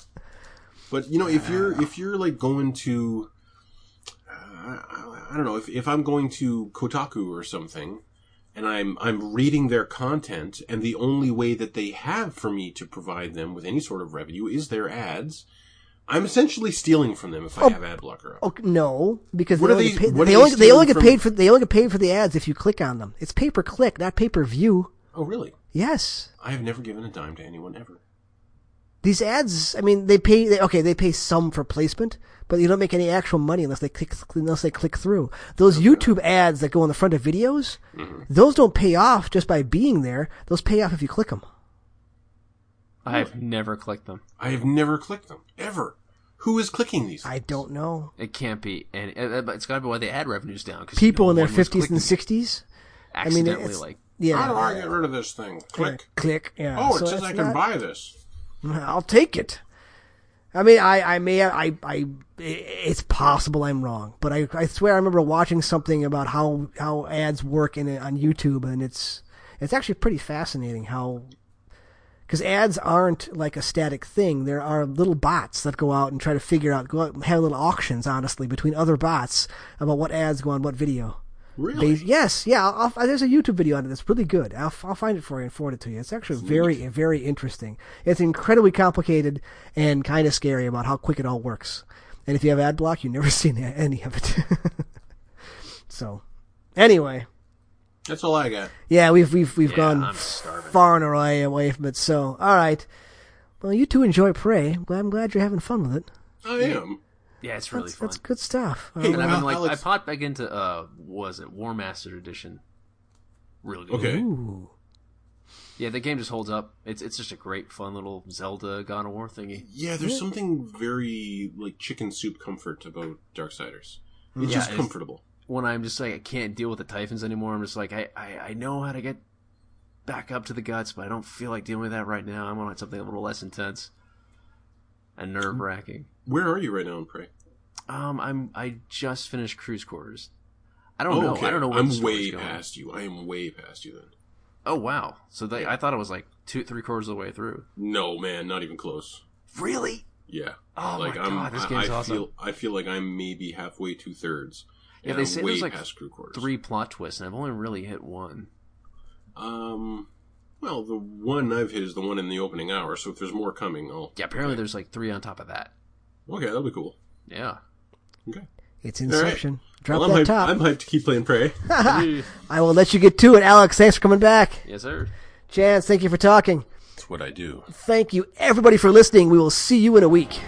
but you know, if you're if you're like going to, uh, I, I don't know, if if I'm going to Kotaku or something. And I'm I'm reading their content, and the only way that they have for me to provide them with any sort of revenue is their ads. I'm essentially stealing from them if I have ad blocker up. Oh no, because What they are only, they- get paid, what are they, only, they only get from- paid for they only get paid for the ads if you click on them. It's pay per click, not pay per view. Oh, really? Yes, I have never given a dime to anyone ever. these ads. I mean, they pay. They, okay, they pay some for placement, but you don't make any actual money unless they click unless they click through. Those YouTube ads that go on the front of videos, Mm-hmm. those don't pay off just by being there. Those pay off if you click them. I've never clicked them. I have never clicked them ever. Who is clicking these? I don't know. It can't be, and uh, but it's got to be why the ad revenue's down. Cause People no in their fifties and sixties. it I mean, accidentally it's- like Yeah. How do I get rid of this thing? Click. Click. Yeah. Oh, it So says I can not- buy this. <laughs> I'll take it. I mean, I, I may, I, I, it's possible I'm wrong, but I, I swear I remember watching something about how, how ads work in on YouTube, and it's, it's actually pretty fascinating how because ads aren't like a static thing. There are little bots that go out and try to figure out, go out have little auctions, honestly, between other bots about what ads go on what video. Really? Yes, yeah. I'll, I'll, there's a YouTube video on it that's really good. I'll, I'll find it for you and forward it to you. It's actually very, very interesting. It's incredibly complicated and kind of scary about how quick it all works. And if you have ad block, you've never <laughs> seen any of it. <laughs> so, anyway, That's all I got. yeah, we've we've we've Yeah, gone far and away away from it. So, all right. Well, you two enjoy Prey. I'm glad, I'm glad you're having fun with it. I am. Yeah, it's really That's, fun. that's good stuff. Hey, And I've been like, Alex- I popped back into uh, what was it Warmastered Edition? Really good. Okay. Ooh. Yeah, the game just holds up. It's it's just a great, fun little Zelda God of War thingy. Yeah, there's something very like chicken soup comfort about Darksiders. It's Yeah, just comfortable. When I'm just like, I can't deal with the Typhons anymore. I'm just like, I, I, I know how to get back up to the guts, but I don't feel like dealing with that right now. I want something a little less intense and nerve wracking. Where are you right now in Prey? Um, I'm I just finished crew quarters. I don't Oh, know. okay. I don't know where I'm way past you. I am way past you then. Oh wow! So they, I thought it was like two, three quarters of the way through. No, man, not even close. Really? Yeah. Oh like my I'm, God, this I- game's I awesome. feel I feel like I'm maybe halfway, two thirds. Yeah, and they say there's like past crew quarters. three plot twists, and I've only really hit one. Um, well, the one I've hit is the one in the opening hour. So if there's more coming, I'll. Yeah, apparently there's like three on top of that. Okay, that'll be cool. Yeah. Okay. It's Inception. Drop well, I'm that hyped, top. I'm hyped to keep playing Prey. <laughs> I will let you get to it, Alex. Thanks for coming back. yes, sir. Chance, thank you for talking. That's what I do. Thank you, everybody, for listening. We will see you in a week.